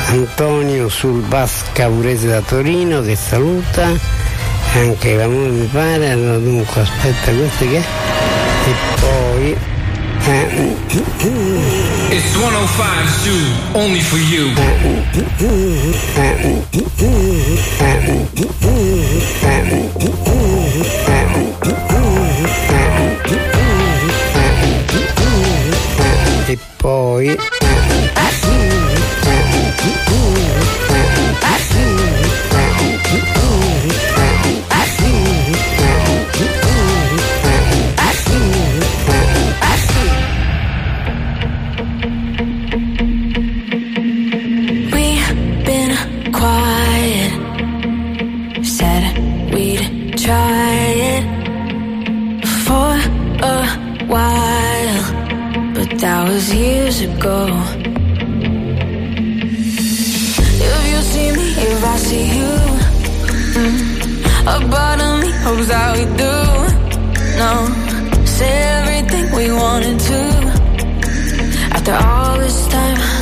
Antonio sul bus Caurese da Torino che saluta, anche l'amore mi pare, allora dunque aspetta questo che è? E poi... It's 105 Zoo, only for you. e poi... We've was years ago. If you see me, if I see you, mm, a part of me hopes that we do. No, say everything we wanted to. After all this time.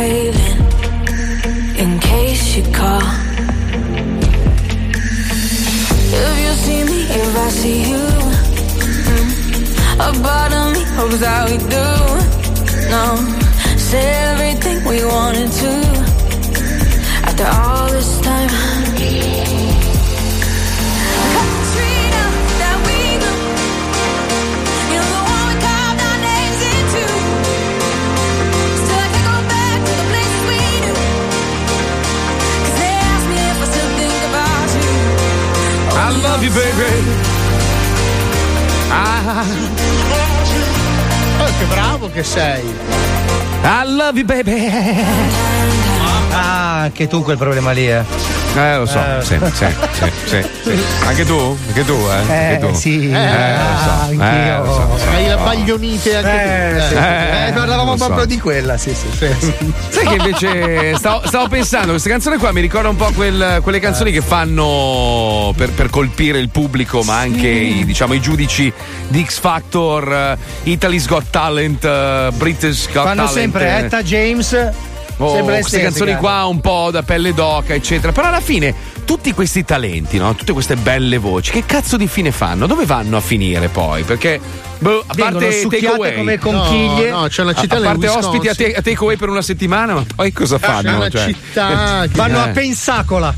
silent in case you call. If you see me, if I see you, mm, a part of me hopes that we do. No, say everything we wanted to. After all. Love you, baby. Ah, Oh, che bravo che sei. I love you, baby. Ah, anche tu quel problema lì, eh. Eh, lo so, Eh. sì, sì, sì, sì, sì. Anche tu? Anche tu, eh? Eh, Anche tu. sì. Eh, lo so. anch'io. Eh, lo so, lo so. Hai la baglionite anche Eh, tu. sì. Eh, Eh, parlavamo lo so. proprio di quella, sì, sì. Sai che invece stavo, stavo pensando, questa canzone qua mi ricorda un po' quel- quelle canzoni che fanno per, per colpire il pubblico, ma anche i, diciamo, i giudici di X Factor, eh, Italy's Got Talent, eh, British Got Fanno Talent. sempre eh. Etta James. Oh, sembra queste estetica. canzoni qua un po' da pelle d'oca, eccetera. Però alla fine, tutti questi talenti, no? tutte queste belle voci, che cazzo di fine fanno? Dove vanno a finire poi? Perché, boh, a parte succhiate takeaway, come conchiglie. No, no, c'è una città a, a parte Wisconsin. ospiti a, te- a takeaway per una settimana, ma poi cosa fanno? C'è una Cioè, città che- Vanno a Eh. Pensacola.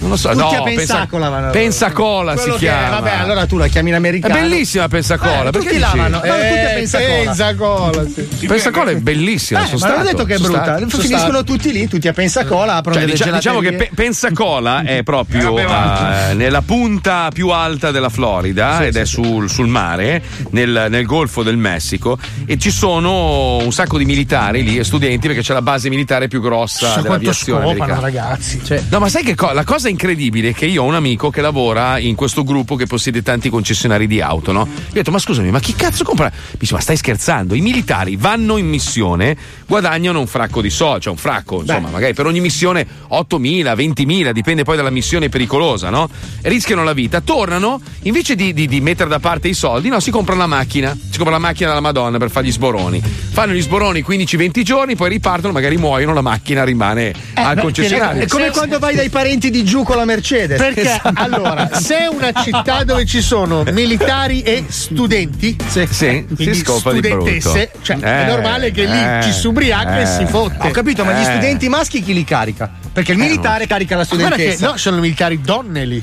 Non lo so, Tutti no, a Pensacola vanno. Pensacola Quello si che è, chiama. Vabbè, allora tu la chiami in È americano. bellissima Pensacola. Eh, perché tutti la vanno. Vanno tutti a Eh, Pensacola. Pensacola, sì. Pensacola è bellissima. Eh, sono ma non ho stato, detto che è sono brutta. stato. Finiscono tutti lì, tutti a Pensacola, aprono Cioè, delle dicia- diciamo che. Pe- Pensacola è proprio eh, nella punta più alta della Florida ed è sul, sul mare, nel, nel Golfo del Messico, e ci sono un sacco di militari lì e studenti perché c'è la base militare più grossa quanto dell'aviazione scopano, americana. ragazzi. No, ma sai che co- la cosa incredibile è che io ho un amico che lavora in questo gruppo che possiede tanti concessionari di auto, no? Io ho detto, ma scusami, ma chi cazzo compra? Mi dice, ma stai scherzando? I militari vanno in missione, guadagnano un fracco di soldi, cioè un fracco, insomma, magari per ogni missione 8.000, 20.000, dipende poi dalla missione pericolosa, no? Rischiano la vita, tornano, invece di, di- di mettere da parte i soldi, no, si comprano la macchina, si comprano la macchina della Madonna per fare gli sboroni. Fanno gli sboroni 15-20 giorni, poi ripartono, magari muoiono, la macchina rimane al Beh, concessionario. È come quando vai dai parenti di giù con la Mercedes. Perché Esatto. allora, se è una città dove ci sono militari e studenti, Sì, si quindi scopa di brutto. studentesse, cioè è Eh, normale che lì eh, ci si ubriaca e eh. si fotte. Ho capito, ma gli Eh. studenti maschi chi li carica? Perché il militare carica la Guarda che studentessa. no, sono militari donne lì.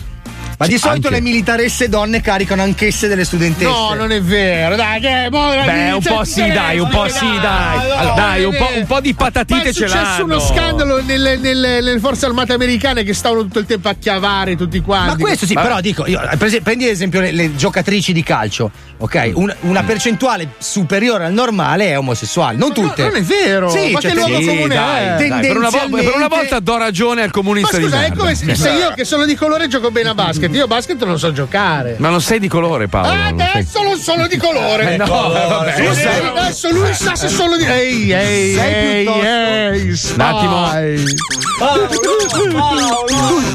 Ma di solito anche. le militaresse donne caricano anch'esse delle studentesse. No, non è vero, dai, che boh, Beh, un po' sì, dai, un po' sì, dai. Allora, dai, un po', un po' di Ma patatite è ce successo l'hanno. uno scandalo nelle, nelle- nelle forze armate americane che stavano tutto il tempo a chiavare tutti quanti. Ma questo sì, Ma- però dico, io, prendi ad esempio le, le giocatrici di calcio, ok? Mm. Un- una percentuale superiore al normale è omosessuale, non tutte. non è vero, Sì, ma cioè, che luogo sì, comune dai, è? dai, per, una vo- per una volta do ragione al Ma comunista di scusa, è merda. come se, se io che sono di colore gioco bene a basket. Io a basket non so giocare. Ma non sei di colore, Paolo. Ah, non sei- adesso non sono di colore. Eh, no, vabbè, eh, adesso lui sa se sono di. Ehi, ehi, Sei ehi, piuttosto- ehi, Un attimo.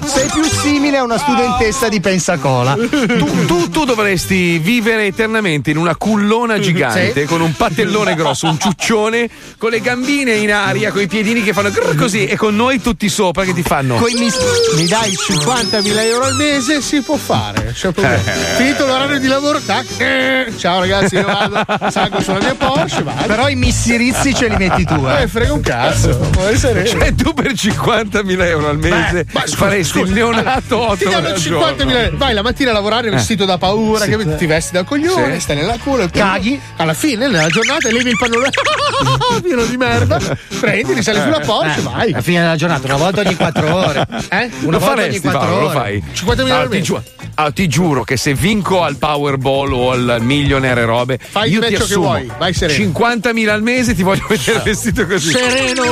Sei più simile a una studentessa di Pensacola. Tu, tu- tu dovresti vivere eternamente in una cullona gigante con un pattellone grosso, un ciuccione, con le gambine in aria, con i piedini che fanno così e con noi tutti sopra che ti fanno. Coi mis- mi dai 50.000 euro al mese, si può fare. c'è problema. Finito l'orario di lavoro, tac. eh, ciao ragazzi, io vado, salgo sulla mia Porsche, vado. Però i missirizzi ce li metti tu, eh. Eh, frega un cazzo. Può essere. Cioè, tu per 50.000 euro al mese Ma scusa, faresti scusa, il neonato allora, 8 Ti danno 50.000 euro. Vai la mattina a lavorare vestito da paura, Sì. capito? ti vesti da coglione, Sì. stai nella culo, caghi. Alla fine, nella giornata, levi il pannolone pieno di merda, prendi, risali sulla Porsche, vai. Alla fine della giornata, una volta ogni quattro ore. Eh? Una lo volta ogni faresti, quattro Paolo, lo ore. fai? 50.000 Ah, euro al ti, mese. giu- ah, ti giuro che se vinco al Powerball o al Millionaire e robe, Fai il io ti match che assumo vuoi, vai sereno. 50.000 al mese ti voglio vedere vestito così. Sereno.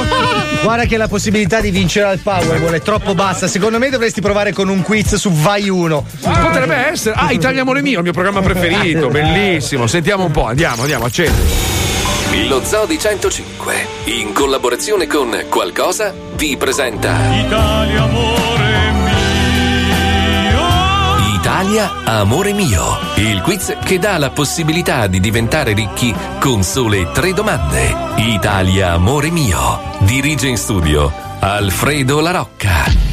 Guarda che la possibilità di vincere al Powerball è troppo bassa. Secondo me dovresti provare con un quiz su Vai 1. Potrebbe essere. Ah, Italia Amore Mio, il mio programma preferito, bellissimo. Sentiamo un po', andiamo, andiamo, accendi. Lo Zoo di 105, in collaborazione con Qualcosa, vi presenta Italia amore mio Italia Amore Mio, il quiz che dà la possibilità di diventare ricchi con sole tre domande. Italia Amore Mio, dirige in studio Alfredo La Rocca.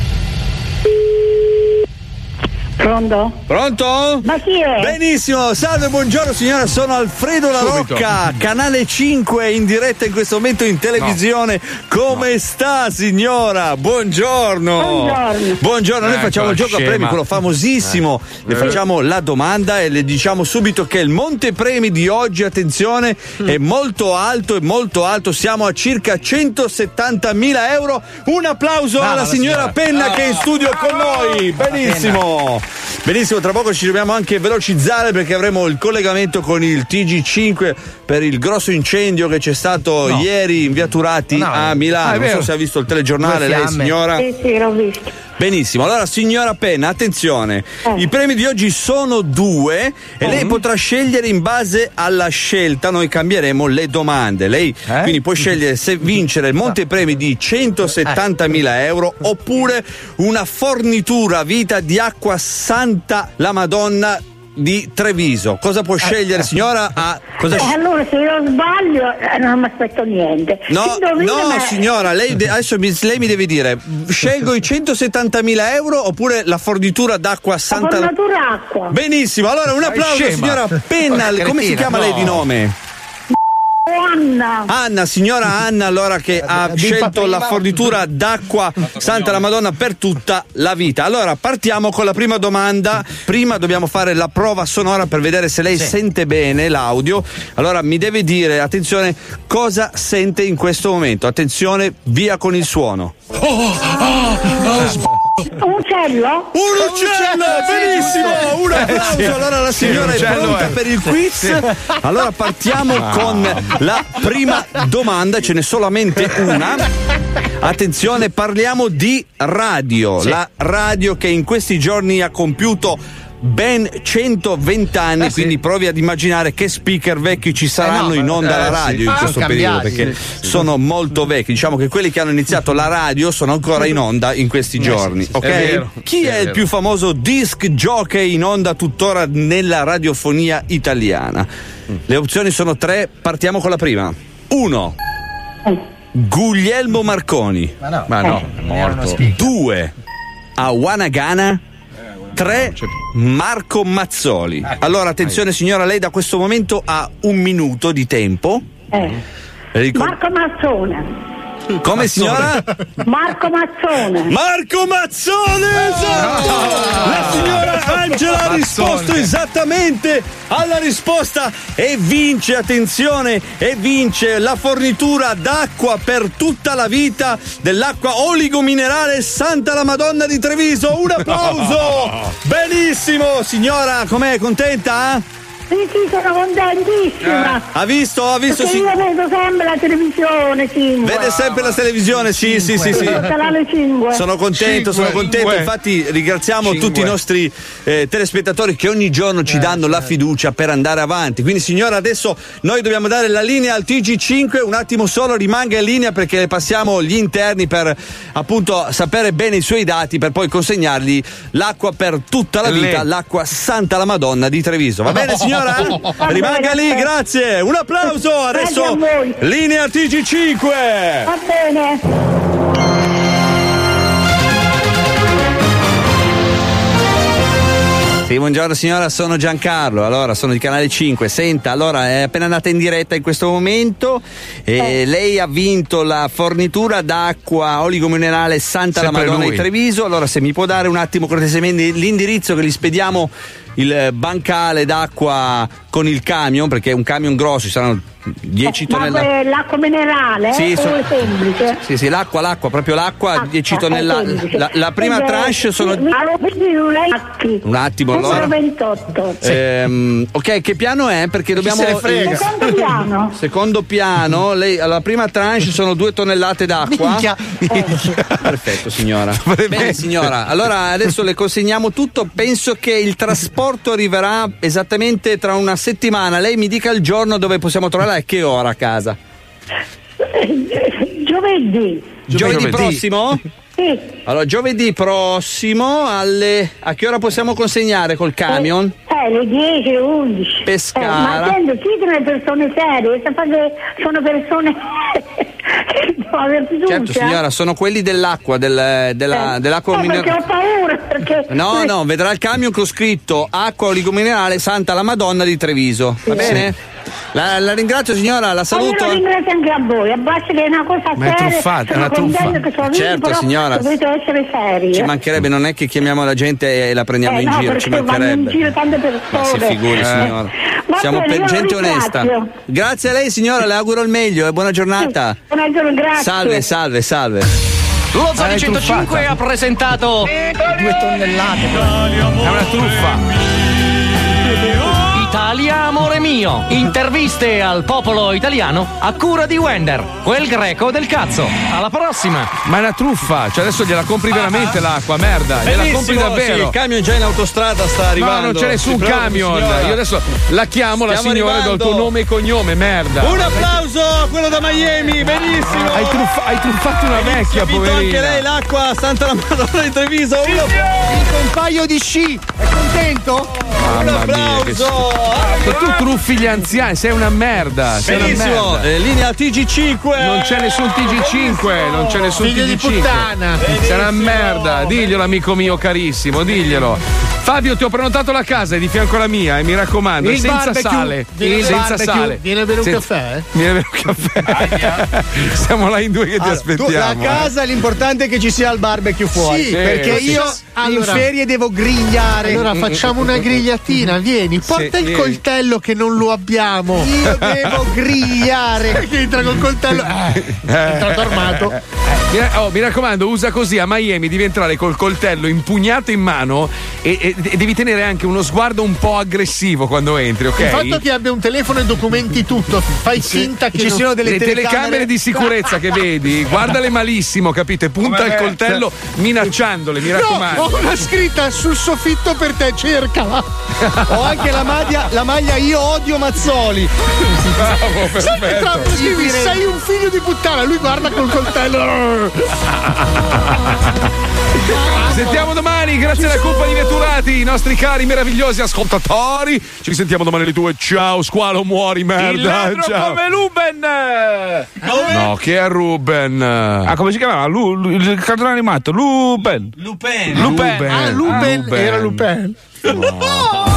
Pronto? Pronto? Ma chi è? Benissimo, salve, buongiorno signora, sono Alfredo La. Rocca, canale 5 in diretta in questo momento in televisione. Come sta signora? Buongiorno. Buongiorno. Buongiorno, noi Ecco, facciamo il gioco a scema. premi, quello famosissimo. Eh. Le facciamo la domanda e le diciamo subito che il montepremi di oggi, attenzione, Mm. è molto alto, è molto alto. Siamo a circa 170.000 euro. Un applauso Brava alla la signora signora. Penna che è in studio con noi. Benissimo. Benissimo, tra poco ci dobbiamo anche velocizzare perché avremo il collegamento con il TG5 per il grosso incendio che c'è stato No. ieri in via Turati No. a Ah, Milano. è non so se ha visto il telegiornale, lei signora. Sì, sì, l'ho visto. Benissimo, allora signora Penna, attenzione, i premi di oggi sono due e lei potrà scegliere in base alla scelta, noi cambieremo le domande. Lei quindi può scegliere se vincere il montepremi di 170.000 euro oppure una fornitura vita di acqua Santa la Madonna di Treviso. Cosa può scegliere signora? A, cosa Eh, sc- allora se io sbaglio eh, non mi aspetto niente. No, no ma- signora, lei de- adesso mi, lei mi deve dire, scelgo i 170.000 euro oppure la fornitura d'acqua La Santa... formatura acqua. Benissimo, allora un applauso signora Penna, Ma come si chiama lei no. di nome? Oh, Anna. Anna, signora Anna, allora che ha Dimpa scelto prima. la fornitura d'acqua Santa la Madonna per tutta la vita. Allora partiamo con la prima domanda. Prima dobbiamo fare la prova sonora per vedere se lei sente bene l'audio. Allora mi deve dire, attenzione, cosa sente in questo momento. Attenzione, via con il suono. Un uccello? Un uccello, benissimo! Un applauso! sì. Allora la Sì, signora è pronta è- per il quiz. Sì. Allora partiamo Ah. con la prima domanda, ce n'è solamente una. Attenzione, parliamo di radio. Sì. La radio che in questi giorni ha compiuto ben 120 anni, quindi provi ad immaginare che speaker vecchi ci saranno Eh no, in onda eh, alla sì. radio in Ah, questo sono periodo, cambiati, perché sì, sì. sono molto vecchi. Diciamo che quelli che hanno iniziato la radio sono ancora in onda in questi Eh, sì, giorni. sì, sì. ok? È vero. Chi È è, il più famoso disc jockey in onda tuttora nella radiofonia italiana? Le opzioni sono tre, partiamo con la prima. Uno. Guglielmo Marconi. Ma no. Ma no, è morto. Due. Awanagana. Tre. Marco Mazzoli. Allora, attenzione signora, lei da questo momento ha un minuto di tempo. Ricor- Marco Mazzone. Come signora? Marco Mazzone. Marco Mazzone, esatto! La signora Angela ha risposto esattamente alla risposta e vince, attenzione, e vince la fornitura d'acqua per tutta la vita dell'acqua oligominerale Santa la Madonna di Treviso. Un applauso! Benissimo, signora, com'è? Contenta? Sì, sì, sono contentissima. Ha visto? Ha visto? Perché sì. io vedo sempre la televisione 5. Vede sempre la televisione, sì, sì, sì, sì. Canale 5. Sono contento, sono contento. Infatti, ringraziamo Cinque. tutti i nostri eh, telespettatori che ogni giorno ci danno la fiducia per andare avanti. Quindi, signora, adesso noi dobbiamo dare la linea al TG5. Un attimo solo, rimanga in linea perché le passiamo gli interni per appunto sapere bene i suoi dati per poi consegnargli l'acqua per tutta la vita, Lì. l'acqua Santa la Madonna di Treviso. Va bene, signora? Va Rimanga lì, aspetta. grazie. Un applauso. Adesso linea TG5. Va bene. Sì, buongiorno signora, sono Giancarlo, allora sono di Canale 5. Senta, allora è appena andata in diretta in questo momento e lei ha vinto la fornitura d'acqua oligominerale Santa la Sempre Madonna lui. di Treviso. Allora se mi può dare un attimo cortesemente l'indirizzo che gli spediamo il bancale d'acqua con il camion, perché è un camion grosso, ci saranno 10 Ma tonnellate. l'acqua minerale Sì, so- semplice? Sì, sì, l'acqua, l'acqua, proprio l'acqua, 10 Ah, tonnellate. è semplice. La, la prima Perché- tranche sono. un attimo, allora. 28. Ehm, ok, che piano è? Perché dobbiamo. se frega? Secondo piano. Secondo piano, lei, alla prima tranche sono due tonnellate d'acqua. Minchia. Perfetto, signora. Bene, signora. Allora adesso le consegniamo tutto. Penso che il trasporto arriverà esattamente tra una settimana. Lei mi dica il giorno dove possiamo e che ora a casa. Eh, Giovedì. Giovedì, prossimo? Sì. Allora, giovedì prossimo alle. A che ora possiamo consegnare col camion? Eh, le 10, le 11. Pescara. Eh, ma attento, chi sono le persone serie? Sono persone. Certo, signora, sono quelli dell'acqua, del- della, Eh, dell'acqua eh, perché minerale. ho paura, perché... No, no, vedrà il camion con scritto acqua oligominerale Santa la Madonna di Treviso. Va bene? La, la ringrazio signora, la Ma saluto. io lo ringrazio anche a voi, a base che è una cosa Ma è seria. truffata, è sono una contenta truffa. che sono Certo, vivi, però signora. dovete essere seri. Ci mancherebbe, non è che chiamiamo la gente e la prendiamo Eh, in no, giro, ci vanno in mancherebbe. giro tante Ma si persone. figuri, Eh. signora. Va Siamo bene, per gente onesta. Grazie a lei, signora, le auguro il meglio e buona giornata. Buongiorno, grazie. Salve, salve, salve. Lo Zoni è 105 truffata. ha presentato due tonnellate. È una truffa. Italia, amore mio. Interviste al popolo italiano a cura di Wender, quel greco del cazzo. Alla prossima. Ma è una truffa, cioè adesso gliela compri veramente l'acqua, merda. Gliela compri Benissimo, davvero. sì, il camion già in autostrada sta arrivando. No, non c'è nessun preoccupi, camion. signora. Io adesso la chiamo la Stiamo signora e do il arrivando. tuo nome e cognome, merda. Un applauso a quello da Miami, benissimo. Hai, truffa- hai truffato una vecchia, poverina. anche lei l'acqua Santa la Madonna di Treviso. Uno, Un paio di sci. È contento? Mamma mia, che E tu truffi gli anziani, sei una merda. Sei una Benissimo, merda. eh, linea TG5. Non c'è nessun TG5, non c'è nessun Figlio di TG5. puttana. Sei una merda, diglielo amico mio carissimo, diglielo. Fabio, ti ho prenotato la casa, è di fianco alla mia, e mi raccomando, Il senza barbecue. sale. Il senza barbecue. sale. Vieni a bere un Senza- caffè? eh? Vieni a bere un caffè. Siamo là in due che ti Allora, aspettiamo. tu- la eh. casa l'importante è che ci sia il barbecue fuori. Sì, perché sì. io Allora- in ferie devo grigliare. Allora facciamo una grigliatina, vieni, porta Sì, il vieni. Coltello che non lo abbiamo. Io devo grigliare. che entra col coltello. Eh, è entrato armato. Mi, oh, mi raccomando, usa così a Miami, devi entrare col coltello impugnato in mano e, e- e devi tenere anche uno sguardo un po' aggressivo quando entri, ok? Il fatto che abbia un telefono e documenti tutto, fai finta che Ci non- sono delle telecamere, di sicurezza che vedi, guardale malissimo, capite? Punta Come il coltello minacciandole, mi No, raccomando. ho una scritta sul soffitto per te, cercala. Ho anche la maglia, la maglia Io odio Mazzoli. Bravo, tra perfetto. scrivi, sei un figlio di puttana, lui guarda col coltello. Sentiamo domani, grazie alla Coppa di Veturati, i nostri cari meravigliosi ascoltatori. Ci risentiamo domani alle due. Ciao, squalo, muori, merda. Il Ciao. come Luben! No, che è Ruben? Ah, come si chiamava? Lu- lu- il cartone animato, Luben. Lupin. Lupin. Ah, Lupin, Lupin. era Lupin. No.